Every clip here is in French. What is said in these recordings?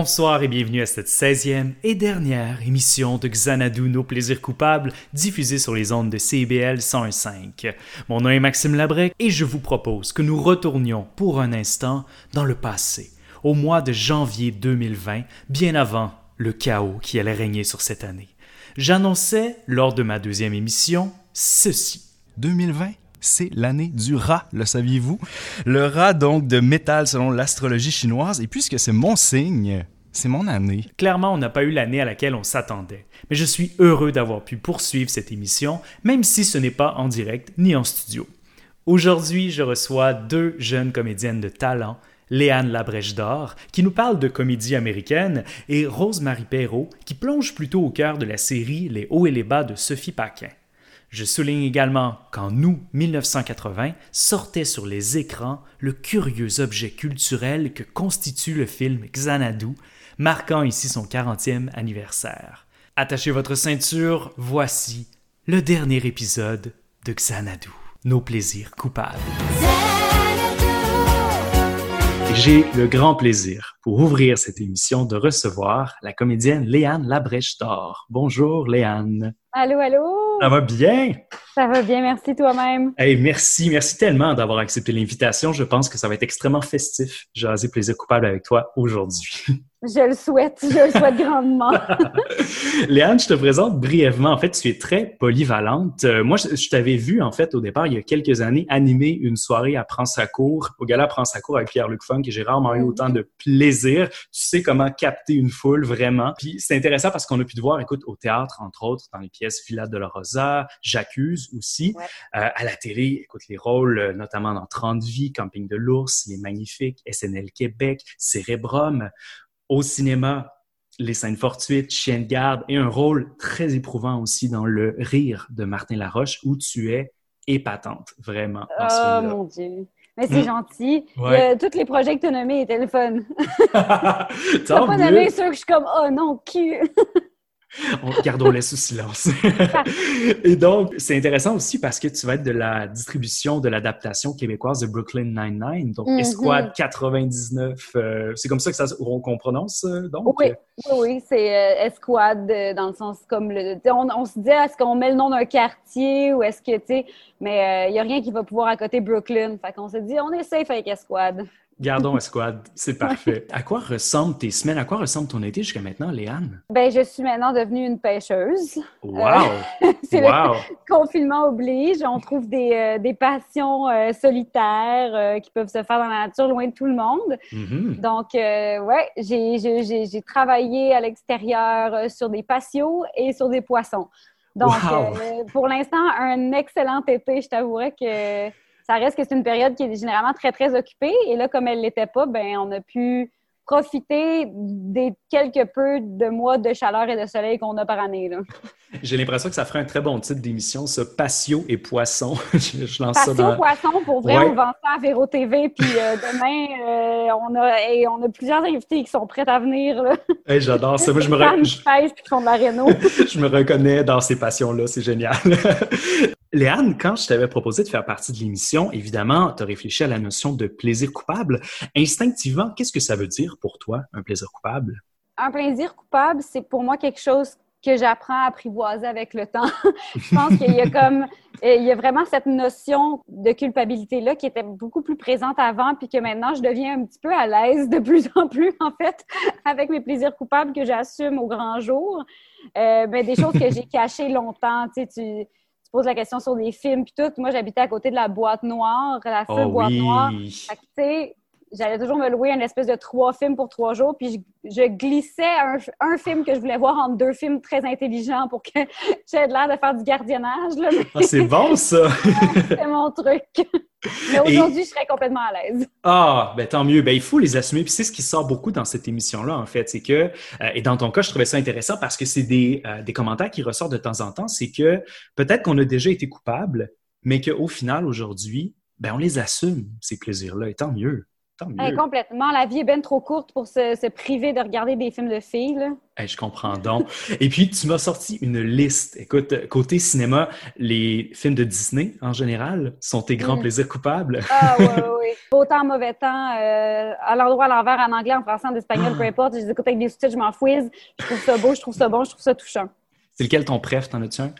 Bonsoir et bienvenue à cette 16e et dernière émission de Xanadu, nos plaisirs coupables, diffusée sur les ondes de CBL 101.5. Mon nom est Maxime Labrec et je vous propose que nous retournions pour un instant dans le passé, au mois de janvier 2020, bien avant le chaos qui allait régner sur cette année. J'annonçais, lors de ma deuxième émission, ceci. 2020 c'est l'année du rat, le saviez-vous? Le rat, donc, de métal selon l'astrologie chinoise. Et puisque c'est mon signe, c'est mon année. Clairement, on n'a pas eu l'année à laquelle on s'attendait. Mais je suis heureux d'avoir pu poursuivre cette émission, même si ce n'est pas en direct ni en studio. Aujourd'hui, je reçois deux jeunes comédiennes de talent, Léane Labrèche d'Or, qui nous parle de comédie américaine, et Rose-Marie Perrault, qui plonge plutôt au cœur de la série Les hauts et les bas de Sophie Paquin. Je souligne également qu'en août 1980 sortait sur les écrans le curieux objet culturel que constitue le film Xanadu, marquant ici son 40e anniversaire. Attachez votre ceinture, voici le dernier épisode de Xanadu, nos plaisirs coupables. J'ai le grand plaisir, pour ouvrir cette émission, de recevoir la comédienne Léane Labrèche d'Or. Bonjour Léane. Allô, allô? Ça va bien? Ça va bien, merci toi-même. Hey, merci, merci tellement d'avoir accepté l'invitation. Je pense que ça va être extrêmement festif. J'ai plaisir coupable avec toi aujourd'hui. Je le souhaite, je le souhaite grandement. Léane, je te présente brièvement. En fait, tu es très polyvalente. Euh, moi, je, t'avais vu, en fait, au départ, il y a quelques années, animer une soirée à Prends sa cour, au gala Prends sa cour avec Pierre-Luc Funk, et j'ai rarement eu autant de plaisir. Tu sais comment capter une foule, vraiment. Puis c'est intéressant parce qu'on a pu te voir, écoute, au théâtre, entre autres, dans les pièces Villa de la Rosa, J'accuse aussi. Euh, à la télé, écoute, les rôles, euh, notamment dans 30 vies, Camping de l'ours, Les Magnifiques, SNL Québec, Cérébrum au cinéma, les scènes fortuites, Chien de garde et un rôle très éprouvant aussi dans Le Rire de Martin Laroche où tu es épatante, vraiment. Oh mon Dieu. Mais c'est hmm. gentil. tous les projets que tu as nommés étaient le fun. tu n'as pas nommé ceux que je suis comme, oh non, cul. on, gardons-les sous silence. et donc, c'est intéressant aussi parce que tu vas être de la distribution de l'adaptation québécoise de Brooklyn Nine-Nine, donc mm-hmm. Esquad 99. Euh, c'est comme ça que ça qu'on prononce, euh, donc? Oui, oui, c'est euh, Esquad dans le sens comme le. On, se dit, est-ce qu'on met le nom d'un quartier ou est-ce que, tu sais, mais il n'y a rien qui va pouvoir à côté Brooklyn. Fait qu'on s'est dit, on est safe avec Esquad. Gardons Esquad, c'est parfait. À quoi ressemblent tes semaines? À quoi ressemble ton été jusqu'à maintenant, Léane? Ben, je suis maintenant devenue une pêcheuse. Wow! Euh, c'est le confinement oblige. On trouve des, euh, des passions euh, solitaires qui peuvent se faire dans la nature, loin de tout le monde. Mm-hmm. Donc, ouais, j'ai travaillé à l'extérieur sur des patios et sur des poissons. Donc, pour l'instant, un excellent été. Je t'avouerais que ça reste que c'est une période qui est généralement très, très occupée. Et là, comme elle ne l'était pas, ben on a pu profiter des quelques peu de mois de chaleur et de soleil qu'on a par année. J'ai l'impression que ça ferait un très bon titre d'émission, ça, Patio et Poisson. je, lance Patio, ça Poisson, pour vrai, on vend ça à Véro TV. Puis euh, demain, euh, on, a, et on a plusieurs invités qui sont prêts à venir. J'adore ça. Moi, je me je me reconnais dans ces passions-là. C'est génial. Léane, quand je t'avais proposé de faire partie de l'émission, évidemment, tu as réfléchi à la notion de plaisir coupable. Instinctivement, qu'est-ce que ça veut dire pour toi, un plaisir coupable? Un plaisir coupable, c'est pour moi quelque chose que j'apprends à apprivoiser avec le temps. je pense qu'il y a comme, il y a vraiment cette notion de culpabilité-là qui était beaucoup plus présente avant, puis que maintenant, je deviens un petit peu à l'aise de plus en plus, en fait, avec mes plaisirs coupables que j'assume au grand jour. Euh, mais des choses que j'ai cachées longtemps, tu sais, tu pose la question sur des films puis tout. Moi, j'habitais à côté de la boîte noire, la seule oh boîte noire. tu sais, j'allais toujours me louer une espèce de trois films pour trois jours, puis je, glissais un, film que je voulais voir entre deux films très intelligents pour que j'aie l'air de faire du gardiennage. Ah, c'est bon, ça! c'est mon truc. Mais aujourd'hui, je serais complètement à l'aise. Ah, ben tant mieux. Ben, il faut les assumer. Puis c'est ce qui sort beaucoup dans cette émission-là, en fait. C'est que, euh, et dans ton cas, je trouvais ça intéressant parce que c'est des, euh, des commentaires qui ressortent de temps en temps. C'est que peut-être qu'on a déjà été coupable, mais qu'au final, aujourd'hui, ben, on les assume, ces plaisirs-là. Et tant mieux. Tant mieux. complètement. La vie est bien trop courte pour se, priver de regarder des films de filles. Là. je comprends donc. Et puis, tu m'as sorti une liste. Écoute, côté cinéma, les films de Disney, en général, sont tes grands mm. plaisirs coupables. Ah, oui, oui, oui. Beau temps, mauvais temps, euh, à l'endroit, à l'envers, en anglais, en français, en espagnol, peu importe. Je les écoute avec des sous-titres, je m'en fouise. Je trouve ça beau, je trouve ça bon, je trouve ça touchant. C'est lequel ton préf, t'en as-tu un?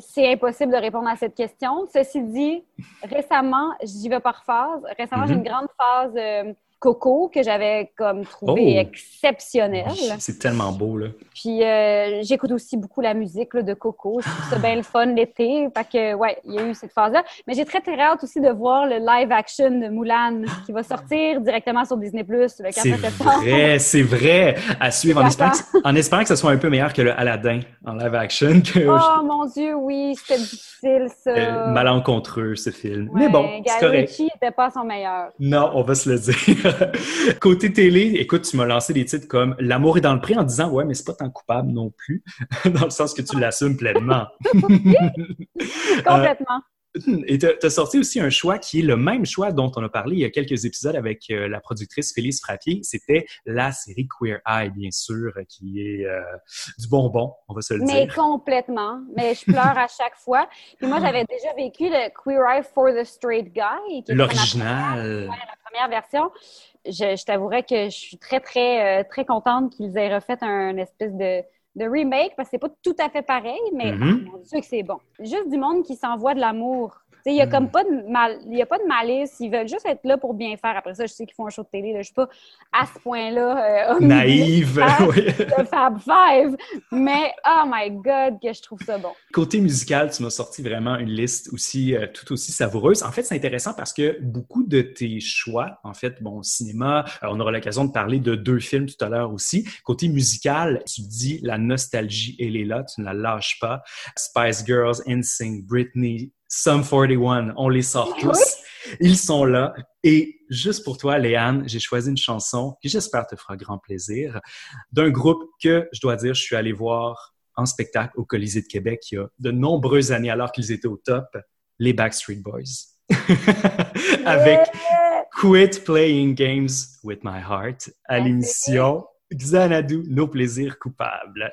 C'est impossible de répondre à cette question. Ceci dit, récemment, j'y vais par phase. Récemment, j'ai mhm. une grande phase euh, Coco que j'avais comme trouvé oh! exceptionnel. C'est tellement beau, là. Puis euh, j'écoute aussi beaucoup la musique de Coco. Je trouve ça bien le fun l'été. Fait que, ouais, il y a eu cette phase-là. Mais j'ai très, très hâte aussi de voir le live action de Mulan qui va sortir directement sur Disney Plus le 4 septembre. C'est vrai, c'est vrai. À suivre en espérant, que, en espérant, que, ce soit un peu meilleur que le Aladdin en live action. oh mon Dieu, oui, c'était difficile, ça. Euh, malencontreux, ce film. Mais bon, c'est correct. n'était pas son meilleur. Non, on va se le dire. Côté télé, écoute, tu m'as lancé des titres comme L'amour est dans le prix en disant Ouais, mais c'est pas tant coupable non plus, dans le sens que tu l'assumes pleinement. Complètement. Euh, et tu as sorti aussi un choix qui est le même choix dont on a parlé il y a quelques épisodes avec euh, la productrice Félix Frappier. C'était la série Queer Eye, bien sûr, qui est euh, du bonbon, on va se le dire. Mais complètement. Mais je pleure à chaque fois. Puis moi, j'avais déjà vécu le Queer Eye for the Straight Guy. L'original. Première version je, t'avouerais que je suis très, très, euh, très contente qu'ils aient refait un espèce de, de remake parce que c'est pas tout à fait pareil, mais mm que c'est bon. Juste du monde qui s'envoie de l'amour il n'y a comme hmm. pas de mal, y a pas de malice. Ils veulent juste être là pour bien faire. Après ça, je sais qu'ils font un show de télé. Je ne suis pas à ce point-là. Euh, Naïve. De Fab Five. Mais, oh my God, que je trouve ça bon. Côté musical, tu m'as sorti vraiment une liste aussi, euh, tout aussi savoureuse. En fait, c'est intéressant parce que beaucoup de tes choix, en fait, bon, cinéma, euh, on aura l'occasion de parler de deux films tout à l'heure aussi. Côté musical, tu dis la nostalgie, elle est là, tu ne la lâches pas. Spice Girls, NSYNC, Britney, Sum 41, on les sort tous. Ils sont là. Et juste pour toi, Léane, j'ai choisi une chanson qui j'espère te fera grand plaisir d'un groupe que je dois dire, je suis allé voir en spectacle au Colisée de Québec il y a de nombreuses années alors qu'ils étaient au top, les Backstreet Boys. Avec Quit Playing Games with My Heart à l'émission Xanadu, nos plaisirs coupables.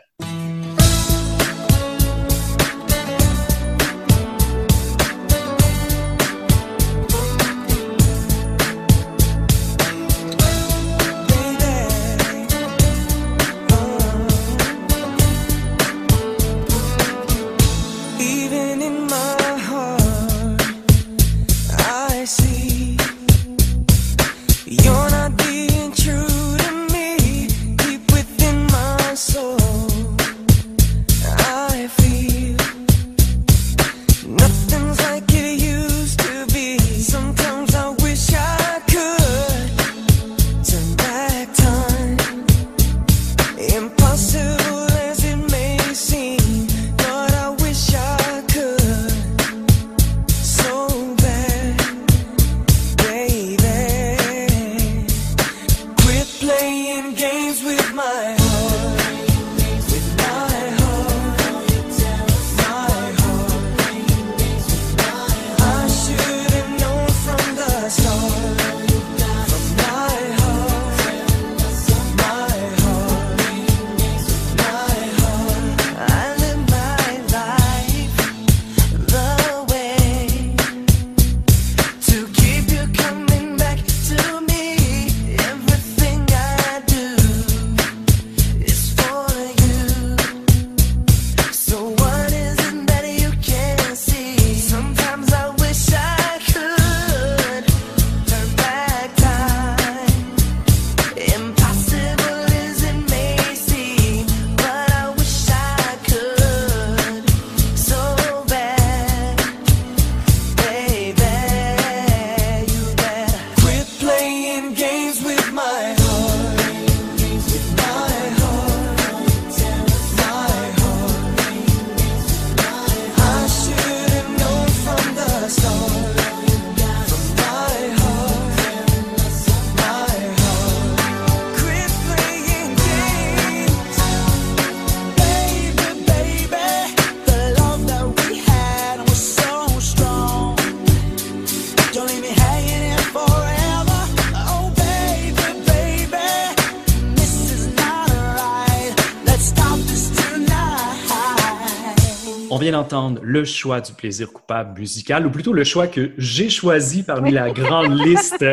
Vient d'entendre le choix du plaisir coupable musical, ou plutôt le choix que j'ai choisi parmi la grande liste.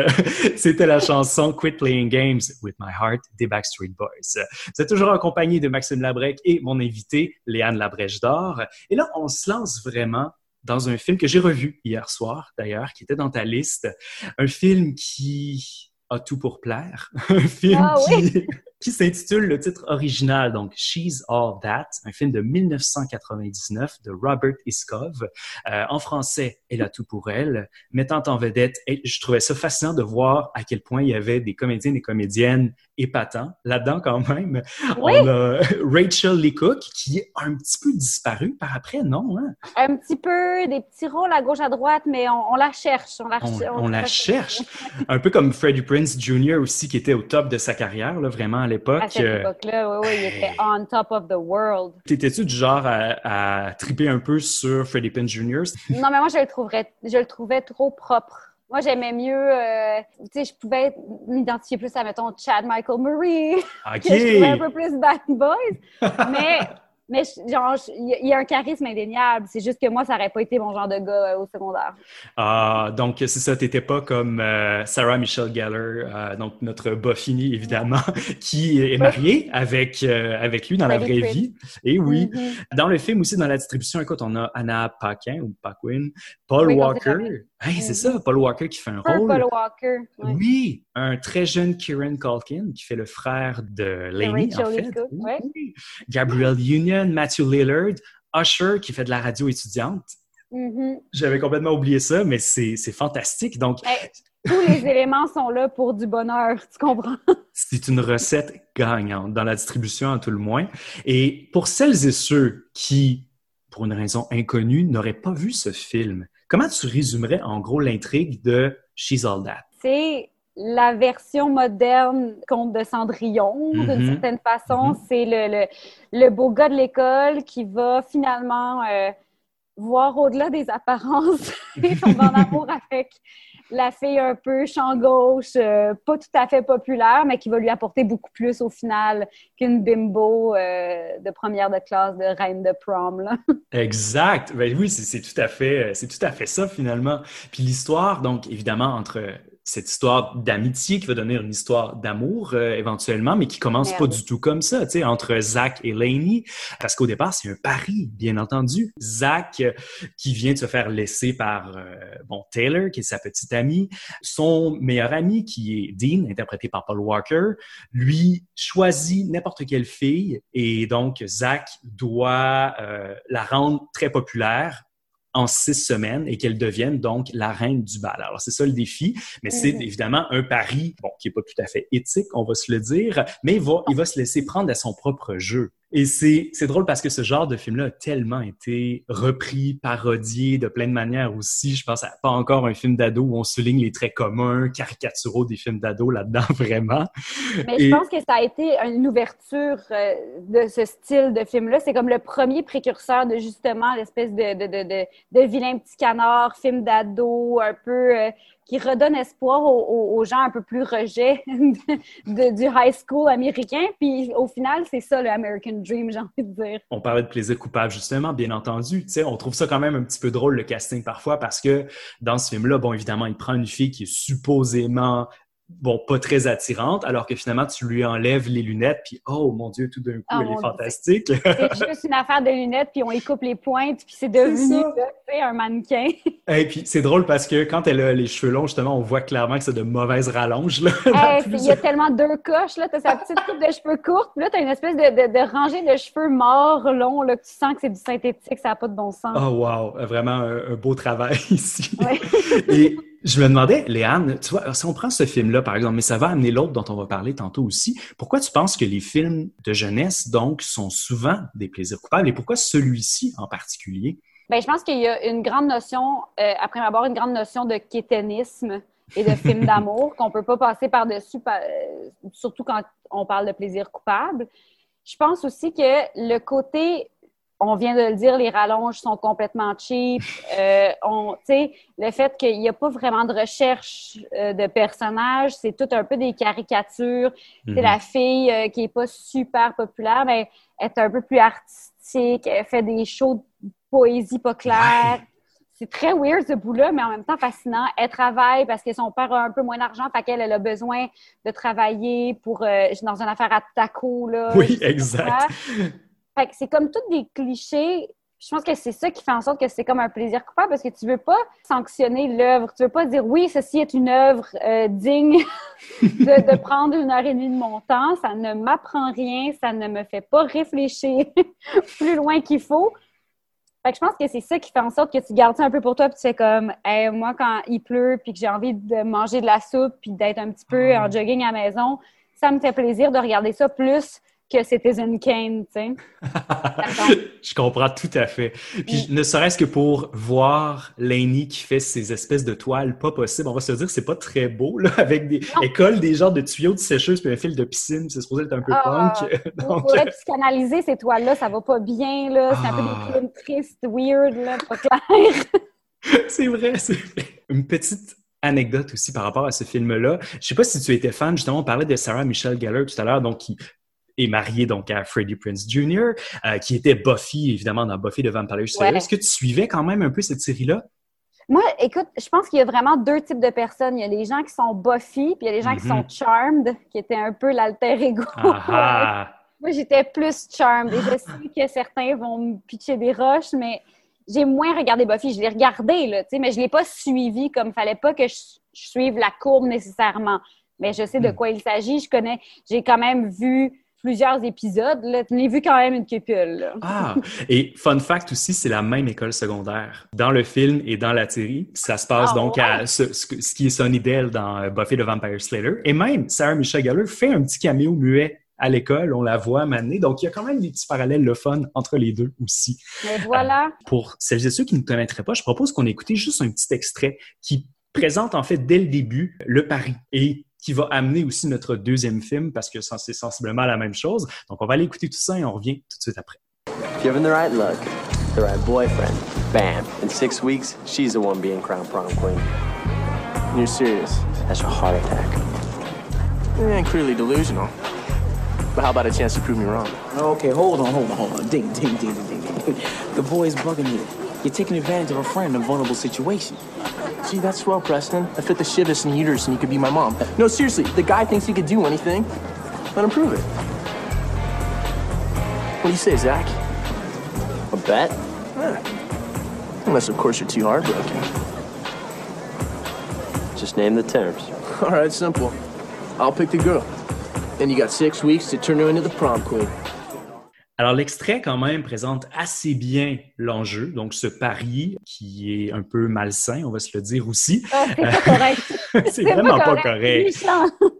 C'était la chanson Quit Playing Games with My Heart des Backstreet Boys. C'est toujours en compagnie de Maxime Labrec et mon invité, Léane Labrèche d'Or. Et là, on se lance vraiment dans un film que j'ai revu hier soir, d'ailleurs, qui était dans ta liste. Un film qui a tout pour plaire. Un film Ah qui, qui s'intitule le titre original, donc She's All That, un film de 1999 de Robert Iskov. Euh, en français, Elle a tout pour elle, mettant en vedette, et je trouvais ça fascinant de voir à quel point il y avait des comédiens et comédiennes épatants là-dedans quand même. Oui. On a Rachel Lee Cook qui est un petit peu disparue par après, non? Hein? Un petit peu, des petits rôles à gauche, à droite, mais on, on la cherche. On la, On, on la cherche. Un peu comme Freddie Prince Jr. aussi, qui était au top de sa carrière, là, vraiment l'époque. À cette Euh, époque-là, oui, oui, il était on top of the world. T'étais-tu du genre à, à triper un peu sur Freddie Prinze Jr.? Non, mais moi, je le trouverais, je le trouvais trop propre. Moi, j'aimais mieux, euh, tu sais, je pouvais m'identifier plus à, mettons, Chad Michael Murray, OK! que je trouvais un peu plus Bad Boys. mais, mais genre, il y a- un charisme indéniable. C'est juste que moi, ça n'aurait pas été mon genre de gars euh, au secondaire. Ah, donc, c'est ça, t'étais pas comme euh, Sarah Michelle Gellar, euh, donc notre Buffini, évidemment, qui est mariée avec, euh, avec lui dans la vraie vie. Et oui. Mhm. Dans le film aussi, dans la distribution, écoute, on a Anna Paquin ou Paquin, Paul Oui, Walker. Hey, c'est Mhm. ça, Paul Walker qui fait un rôle. Walker. ouais. Oui, un très jeune Kieran Culkin qui fait le frère de Laney, en fait. Oui, ouais. Gabrielle Union, Matthew Lillard, Usher qui fait de la radio étudiante. Mhm. J'avais complètement oublié ça, mais c'est c'est fantastique. Donc, Hey, tous les éléments sont là pour du bonheur, tu comprends? c'est une recette gagnante dans la distribution à tout le moins. Et pour celles et ceux qui, pour une raison inconnue, n'auraient pas vu ce film, comment tu résumerais en gros l'intrigue de She's All That? c'est la version moderne conte de Cendrillon, d'une Mhm. certaine façon. Mhm. C'est le, le, le beau gars de l'école qui va finalement euh, voir au-delà des apparences et tomber en amour avec la fille un peu champ gauche, euh, pas tout à fait populaire, mais qui va lui apporter beaucoup plus au final qu'une bimbo euh, de première de classe de reine de prom. Là. Exact. Ben oui, c'est tout à fait, c'est tout à fait ça finalement. Puis l'histoire, donc évidemment entre cette histoire d'amitié qui va devenir une histoire d'amour euh, éventuellement, mais qui commence Merde. pas du tout comme ça, tu sais, entre Zach et Lainey, parce qu'au départ c'est un pari, bien entendu. Zach euh, qui vient de se faire laisser par euh, bon Taylor, qui est sa petite amie, son meilleur ami qui est Dean, interprété par Paul Walker, lui choisit n'importe quelle fille et donc Zach doit euh, la rendre très populaire en six semaines et qu'elle devienne donc la reine du bal. Alors c'est ça le défi, mais c'est Mhm. évidemment un pari bon qui est pas tout à fait éthique, on va se le dire, mais il va il va se laisser prendre à son propre jeu. Et c'est c'est drôle parce que ce genre de film-là a tellement été repris, parodié de plein de manières aussi. Je pense à pas encore un film d'ado où on souligne les traits communs, caricaturaux des films d'ado là-dedans vraiment. Mais Et- je pense que ça a été une ouverture euh, de ce style de film-là. C'est comme le premier précurseur de justement l'espèce de, de, de, de, de vilain petit canard, film d'ado, un peu euh, qui redonne espoir aux, gens un peu plus rejets du high school américain. Puis au final, c'est ça le American Dream, j'ai envie de dire. On parlait de plaisir coupable, justement, bien entendu. On trouve ça quand même un petit peu drôle, le casting, parfois, parce que dans ce film-là, bon, évidemment, il prend une fille qui est supposément, bon, pas très attirante, alors que finalement, tu lui enlèves les lunettes, puis oh, mon Dieu, tout d'un coup, Ah, elle est fantastique. C'est juste une affaire de lunettes, puis on y coupe les pointes, puis c'est devenu un mannequin. Et puis, c'est drôle parce que quand elle a les cheveux longs, justement, on voit clairement que c'est de mauvaises rallonges, là. Hey, il y a tellement deux coches, là. T'as sa petite coupe de cheveux courte, puis là, t'as une espèce de, de, de rangée de cheveux morts, longs, là, que tu sens que c'est du synthétique, ça n'a pas de bon sens. Oh wow, vraiment un, un beau travail ici. Ouais. Et je me demandais, Léane, tu vois, si on prend ce film-là, par exemple, mais ça va amener l'autre dont on va parler tantôt aussi, pourquoi tu penses que les films de jeunesse, donc, sont souvent des plaisirs coupables et pourquoi celui-ci en particulier? Ben, je pense qu'il y a une grande notion, euh, après m'avoir une grande notion de kéténisme et de film d'amour qu'on peut pas passer par-dessus, par- euh, surtout quand on parle de plaisir coupable. Je pense aussi que le côté, on vient de le dire, les rallonges sont complètement cheap. Euh, on, tu sais, le fait qu'il n'y a pas vraiment de recherche euh, de personnages, c'est tout un peu des caricatures. Mhm. C'est la fille euh, qui est pas super populaire, mais elle est un peu plus artistique, elle fait des shows poésie pas claire. C'est très weird ce bout-là, mais en même temps fascinant. Elle travaille parce que son père a un peu moins d'argent, fait qu'elle elle a besoin de travailler pour euh, dans une affaire à taco là. Oui, exact. Fait que c'est comme tous des clichés je pense que c'est ça qui fait en sorte que c'est comme un plaisir coupable parce que tu veux pas sanctionner l'œuvre. Tu veux pas dire oui, ceci est une œuvre euh, digne de, prendre une heure et demie de mon temps. Ça ne m'apprend rien, ça ne me fait pas réfléchir plus loin qu'il faut. Fait que je pense que c'est ça qui fait en sorte que tu gardes ça un peu pour toi puis tu fais comme moi quand il pleut puis que j'ai envie de manger de la soupe puis d'être un petit peu ah. en jogging à la maison, ça me fait plaisir de regarder ça plus que Citizen Kane, tu sais. je comprends tout à fait. Puis ne serait-ce que pour voir Lainey qui fait ces espèces de toiles pas possibles, on va se dire c'est pas très beau là, avec des écoles, des genres de tuyaux de sécheuse puis un fil de piscine, c'est supposé être un peu ah, punk. Donc... Pour être psychanalyser ces toiles là, ça va pas bien là, c'est un peu des ah. films tristes, weird là, pas clair. c'est vrai, c'est vrai. Une petite anecdote aussi par rapport à ce film-là. Je sais pas si tu étais fan, justement, on parlait de Sarah Michelle Gellar tout à l'heure, donc qui est marié donc à Freddie Prince Jr., euh, qui était Buffy, évidemment, dans Buffy de Vampire Slayer. Est-ce que tu suivais quand même un peu cette série-là? Moi, écoute, je pense qu'il y a vraiment deux types de personnes. Il y a les gens qui sont Buffy, puis il y a les gens qui sont mhm. Charmed, qui étaient un peu l'alter ego. Moi, j'étais plus Charmed. Et je sais que certains vont me pitcher des roches, mais j'ai moins regardé Buffy. Je l'ai regardé, là, mais je ne l'ai pas suivi comme il fallait pas que je, suive la courbe nécessairement. Mais je sais de hmm. quoi il s'agit. Je connais, j'ai quand même vu plusieurs épisodes. Là. Je l'ai vu quand même une cupule. Ah! Et fun fact aussi, c'est la même école secondaire. Dans le film et dans la série, ça se passe ah, donc à ce, ce, qui est Sunnydale dans euh, Buffy the Vampire Slayer. Et même Sarah Michelle Gellar fait un petit caméo muet à l'école, on la voit maner. Donc, il y a quand même des petits parallèles le fun entre les deux aussi. Mais voilà. Euh, pour celles et ceux qui ne connaîtraient pas, je propose qu'on écoute juste un petit extrait qui présente en fait dès le début le pari et qui va amener aussi notre deuxième film parce que c'est sensiblement la même chose. Donc, on va aller écouter tout ça et on revient tout de suite après. Given the right look, the right boyfriend, bam, in six weeks, she's the one being crowned prom queen. You're serious? That's a heart attack. Yeah, clearly delusional. But how about a chance to prove me wrong? Okay, hold on, hold on, hold on. Ding, ding, ding, ding, ding. The boy's bugging you. You're taking advantage of a friend in a vulnerable situation. See, that's swell, Preston. I fit the shivvus and uterus and you could be my mom. No, seriously, the guy thinks he could do anything. Let him prove it. What do you say, Zach? A bet? Yeah. Unless, of course, you're too heartbroken. Just name the terms. All right, simple. I'll pick the girl. Then you got six weeks to turn her into the prom queen. Alors, l'extrait, quand même, présente assez bien l'enjeu. Donc, ce pari qui est un peu malsain, on va se le dire aussi. Ah, c'est pas correct. c'est vraiment pas correct.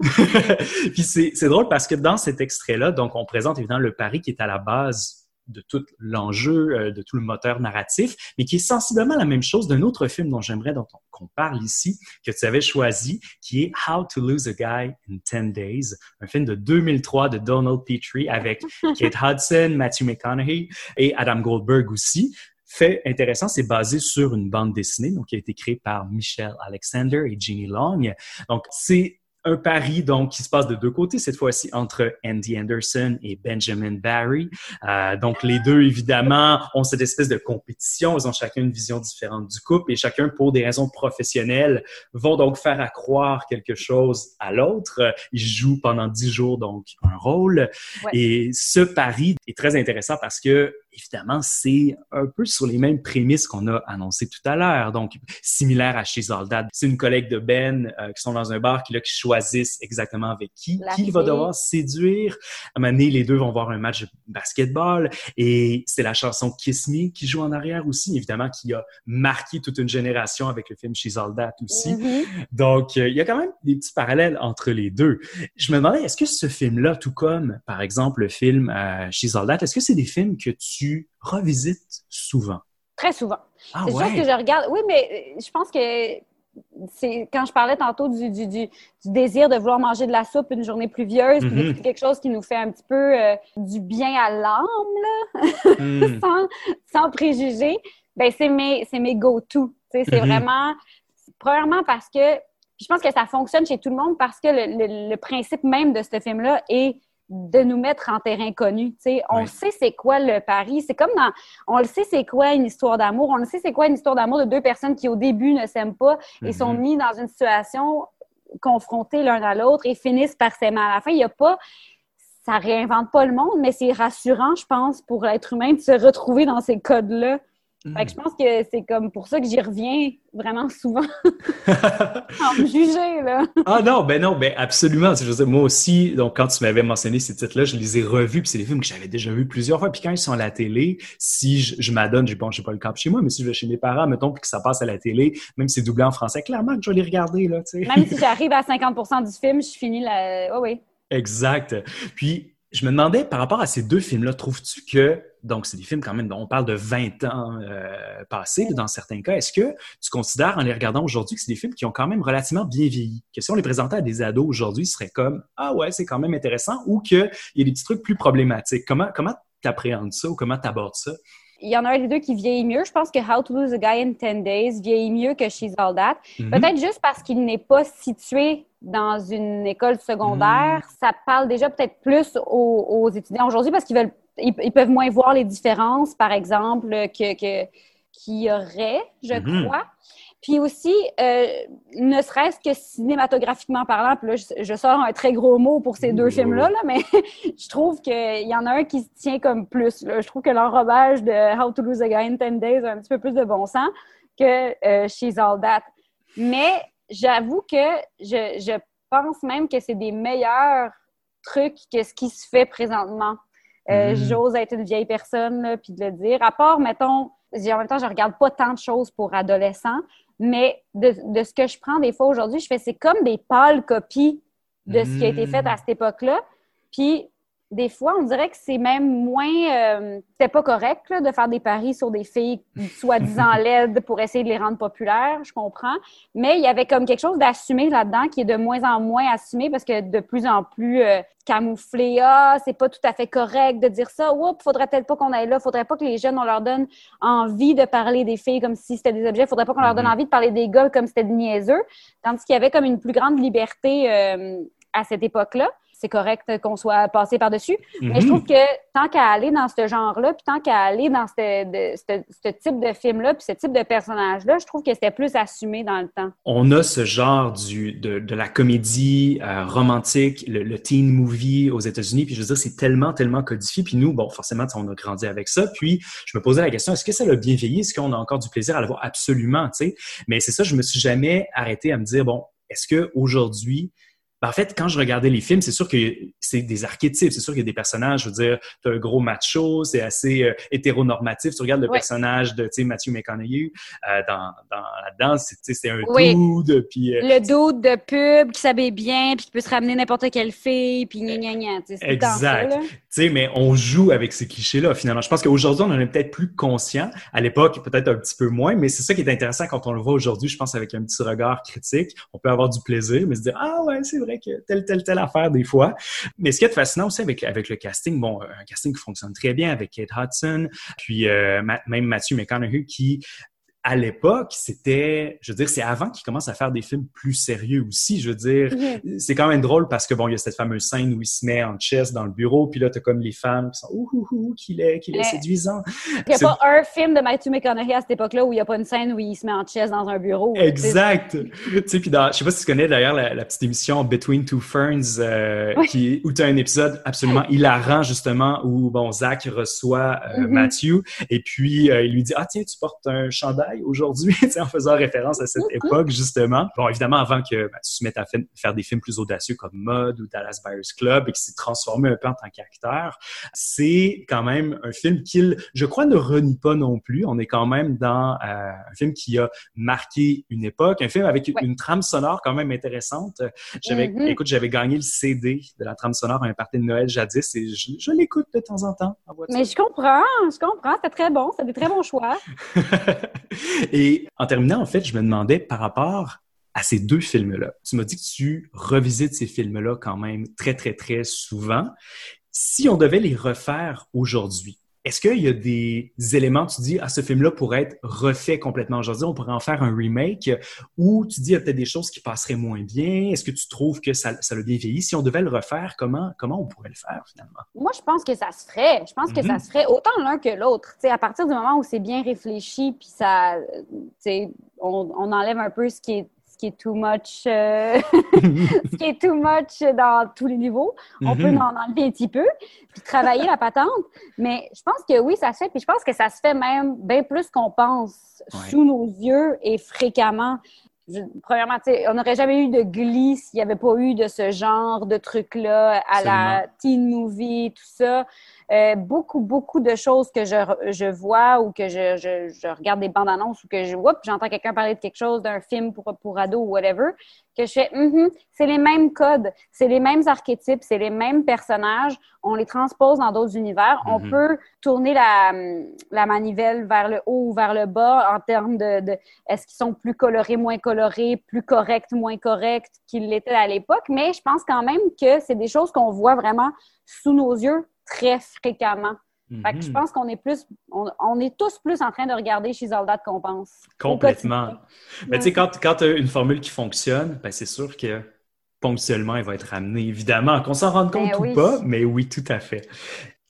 Puis c'est drôle parce que dans cet extrait-là, donc, on présente évidemment le pari qui est à la base de tout l'enjeu, euh, de tout le moteur narratif, mais qui est sensiblement la même chose d'un autre film dont j'aimerais qu'on parle ici, que tu avais choisi, qui est How to Lose a Guy in 10 Days, un film de 2003 de Donald Petrie avec Kate Hudson, Matthew McConaughey et Adam Goldberg aussi. Fait intéressant, c'est basé sur une bande dessinée donc qui a été créée par Michelle Alexander et Jeannie Long. Donc c'est un pari donc qui se passe de deux côtés cette fois-ci entre Andy Anderson et Benjamin Barry. Euh, donc les deux évidemment ont cette espèce de compétition, ils ont chacun une vision différente du couple et chacun pour des raisons professionnelles vont donc faire accroire quelque chose à l'autre. Ils jouent pendant dix jours donc un rôle et ce pari est très intéressant parce que évidemment, c'est un peu sur les mêmes prémices qu'on a annoncé tout à l'heure. Donc, similaire à chez Zaldad. C'est une collègue de Ben euh, qui sont dans un bar qui, là, qui choisissent exactement avec qui, qui va devoir séduire. À un moment donné, les deux vont voir un match de basketball et c'est la chanson Kiss Me qui joue en arrière aussi, évidemment, qui a marqué toute une génération avec le film chez Zaldad aussi. Mm-hmm. Donc, euh, il y a quand même des petits parallèles entre les deux. Je me demandais, est-ce que ce film-là, tout comme, par exemple, le film euh, chez Zaldad, est-ce que c'est des films que tu tu revisites souvent? Très souvent. Ah c'est ouais? que je regarde. Oui, mais euh, je pense que c'est quand je parlais tantôt du, du, du, désir de vouloir manger de la soupe une journée pluvieuse, mm quelque chose qui nous fait un petit peu euh, du bien à l'âme, mm. sans, sans préjugés, ben c'est mes, mes go-to. C'est mm-hmm. vraiment, premièrement parce que je pense que ça fonctionne chez tout le monde parce que le, le, le principe même de ce film-là est de nous mettre en terrain connu. sais, On sait c'est quoi le pari. C'est comme dans. On le sait c'est quoi une histoire d'amour. On le sait c'est quoi une histoire d'amour de deux personnes qui au début ne s'aiment pas et sont mm-hmm. mis dans une situation confrontés l'un à l'autre et finissent par s'aimer à la fin. Il n'y a pas ça réinvente pas le monde, mais c'est rassurant, je pense, pour l'être humain de se retrouver dans ces codes-là. Fait que je pense que c'est comme pour ça que j'y reviens vraiment souvent en me juger, là. ah non, ben non, ben absolument. Je moi aussi, donc quand tu m'avais mentionné ces titres-là, je les ai revus, puis c'est des films que j'avais déjà vus plusieurs fois. Puis quand ils sont à la télé, si je, m'adonne, je bon, j'ai pas le cap chez moi, mais si je vais chez mes parents, mettons, puis que ça passe à la télé, même si c'est doublé en français, clairement que je vais les regarder, là, tu sais. Même si j'arrive à 50% du film, je finis la... Oui, oui. Exact. Puis je me demandais, par rapport à ces deux films-là, trouves-tu que, donc c'est des films quand même, on parle de 20 ans euh, passés dans certains cas, est-ce que tu considères en les regardant aujourd'hui que c'est des films qui ont quand même relativement bien vieilli? Que si on les présentait à des ados aujourd'hui, ce serait comme, ah ouais, c'est quand même intéressant, ou qu'il y a des petits trucs plus problématiques. Comment comment t'appréhendes ça ou comment t'abordes ça? Il y en a un des deux qui vieillit mieux. Je pense que How to Lose a Guy in 10 Days vieillit mieux que She's All That. Mhm. Peut-être juste parce qu'il n'est pas situé dans une école secondaire. Mhm. Ça parle déjà peut-être plus aux, étudiants aujourd'hui parce qu'ils veulent, ils, peuvent moins voir les différences, par exemple, que, que qu'il y aurait, je mhm. crois. Puis aussi, euh, ne serait-ce que cinématographiquement parlant, puis là, je, sors un très gros mot pour ces deux films-là, là, mais je trouve qu'il y en a un qui se tient comme plus. Là. Je trouve que l'enrobage de How to Lose a Guy in 10 Days a un petit peu plus de bon sens que euh, She's All That. Mais j'avoue que je, je pense même que c'est des meilleurs trucs que ce qui se fait présentement. Euh, mm-hmm. J'ose être une vieille personne, puis de le dire. À part, mettons, en même temps, je regarde pas tant de choses pour adolescents, mais de, de, ce que je prends des fois aujourd'hui, je fais c'est comme des pâles copies de ce qui a été fait à cette époque-là. Puis des fois, on dirait que c'est même moins. Euh, c'était pas correct là, de faire des paris sur des filles soi-disant laides pour essayer de les rendre populaires, je comprends. Mais il y avait comme quelque chose d'assumé là-dedans qui est de moins en moins assumé parce que de plus en plus euh, camouflé. Ah, c'est pas tout à fait correct de dire ça. Oups, faudrait peut-être pas qu'on aille là. Faudrait pas que les jeunes, on leur donne envie de parler des filles comme si c'était des objets. Faudrait pas qu'on leur donne mhm. envie de parler des gars comme si c'était des niaiseux. Tandis qu'il y avait comme une plus grande liberté euh, à cette époque-là c'est correct qu'on soit passé par-dessus. Mais je mhm. trouve que tant qu'à aller dans ce genre-là, puis tant qu'à aller dans ce, type de film-là, puis ce type de personnage-là, je trouve que c'était plus assumé dans le temps. On a ce genre du, de, la comédie euh, romantique, le, teen movie aux États-Unis, puis je veux dire, c'est tellement, tellement codifié. Puis nous, bon, forcément, on a grandi avec ça. Puis je me posais la question, est-ce que ça l'a bien vieilli? Est-ce qu'on a encore du plaisir à le voir? Absolument, tu sais. Mais c'est ça, je me suis jamais arrêté à me dire, bon, est-ce que aujourd'hui ben, en fait, quand je regardais les films, c'est sûr que c'est des archétypes. C'est sûr qu'il y a des personnages, je veux dire, tu as un gros macho, c'est assez euh, hétéronormatif. Tu regardes le personnage de Matthew McConaughey euh, dans, dans là-dedans, c'est un oui. dude. Puis, euh, le dude de pub qui s'habille bien, puis qui peut se ramener n'importe quelle fille, puis gna gna gna. Exact. Tu sais, mais on joue avec ces clichés-là, finalement. Je pense qu'aujourd'hui, on en est peut-être plus conscient. À l'époque, peut-être un petit peu moins, mais c'est ça qui est intéressant quand on le voit aujourd'hui, je pense, avec un petit regard critique. On peut avoir du plaisir, mais se dire, ah ouais, c'est vrai telle, telle, telle affaire des fois. Mais ce qui est fascinant aussi avec, avec le casting, bon, un casting qui fonctionne très bien avec Kate Hudson, puis euh, même Matthew McConaughey qui à l'époque, c'était, je veux dire, c'est avant qu'il commence à faire des films plus sérieux aussi. Je veux dire, c'est quand même drôle parce que bon, il y a cette fameuse scène où il se met en chess dans le bureau, puis là, t'as comme les femmes qui sont ouh, ouh, ouh qu'il est, qu'il est séduisant. Il n'y a pas un film de Matthew McConaughey à cette époque-là où il n'y a pas une scène où il se met en chess dans un bureau. Exact. tu sais, puis je sais pas si tu connais d'ailleurs la, petite émission Between Two Ferns, euh, qui, où tu as un épisode absolument hilarant justement où bon Zach reçoit euh, mhm. Matthew et puis euh, il lui dit ah tiens tu portes un chandail aujourd'hui, en faisant référence à cette mm-hmm. époque, justement. Bon, évidemment, avant que ben, tu te mettes à faire des films plus audacieux comme Mud ou Dallas Buyers Club et qui s'est transformé un peu en tant qu'acteur, c'est quand même un film qu'il, je crois, ne renie pas non plus. On est quand même dans euh, un film qui a marqué une époque, un film avec une trame sonore quand même intéressante. J'avais, mm-hmm. écoute, j'avais gagné le CD de la trame sonore à un party de Noël jadis et je, l'écoute de temps en temps en voiture. Mais je comprends, je comprends, c'est très bon, c'est des très bons choix. Et en terminant, en fait, je me demandais par rapport à ces deux films-là. Tu m'as dit que tu revisites ces films-là quand même très, très, très souvent. Si on devait les refaire aujourd'hui, Est-ce qu'il y a des éléments, tu dis, à ah, ce film-là pourrait être refait complètement? Aujourd'hui, on pourrait en faire un remake, ou tu dis, il y a peut-être des choses qui passeraient moins bien. Est-ce que tu trouves que ça, ça l'a bien vieilli? Si on devait le refaire, comment, comment on pourrait le faire finalement? Moi, je pense que ça se ferait. Je pense que ça mm-hmm. se ferait autant l'un que l'autre. À partir du moment où c'est bien réfléchi, puis ça, on, on enlève un peu ce qui est qui est too much, euh, ce qui est too much dans tous les niveaux. On peut mhm. en enlever un petit peu, puis travailler la patente. Mais je pense que oui, ça se fait. Puis je pense que ça se fait même bien plus qu'on pense sous nos yeux et fréquemment. premièrement, on n'aurait jamais eu de glisse s'il n'y avait pas eu de ce genre de truc-là à la teen movie, tout ça. Euh, beaucoup, beaucoup de choses que je, je vois ou que je, je, je, regarde des bandes annonces ou que je j'entends quelqu'un parler de quelque chose, d'un film pour, pour ado ou whatever, que je fais, mm-hmm, c'est les mêmes codes, c'est les mêmes archétypes, c'est les mêmes personnages, on les transpose dans d'autres univers. On mm-hmm. peut tourner la, la manivelle vers le haut ou vers le bas en termes de, de est-ce qu'ils sont plus colorés, moins colorés, plus corrects, moins corrects qu'ils l'étaient à l'époque, mais je pense quand même que c'est des choses qu'on voit vraiment sous nos yeux très fréquemment. Fait que je mhm. pense qu'on est plus, on, est tous plus en train de regarder chez Soldat qu'on pense. Complètement. Mais tu sais, quand, quand tu as une formule qui fonctionne, ben c'est sûr que ponctuellement, elle va être ramenée, évidemment, qu'on s'en rende compte ben ou pas, mais oui, tout à fait.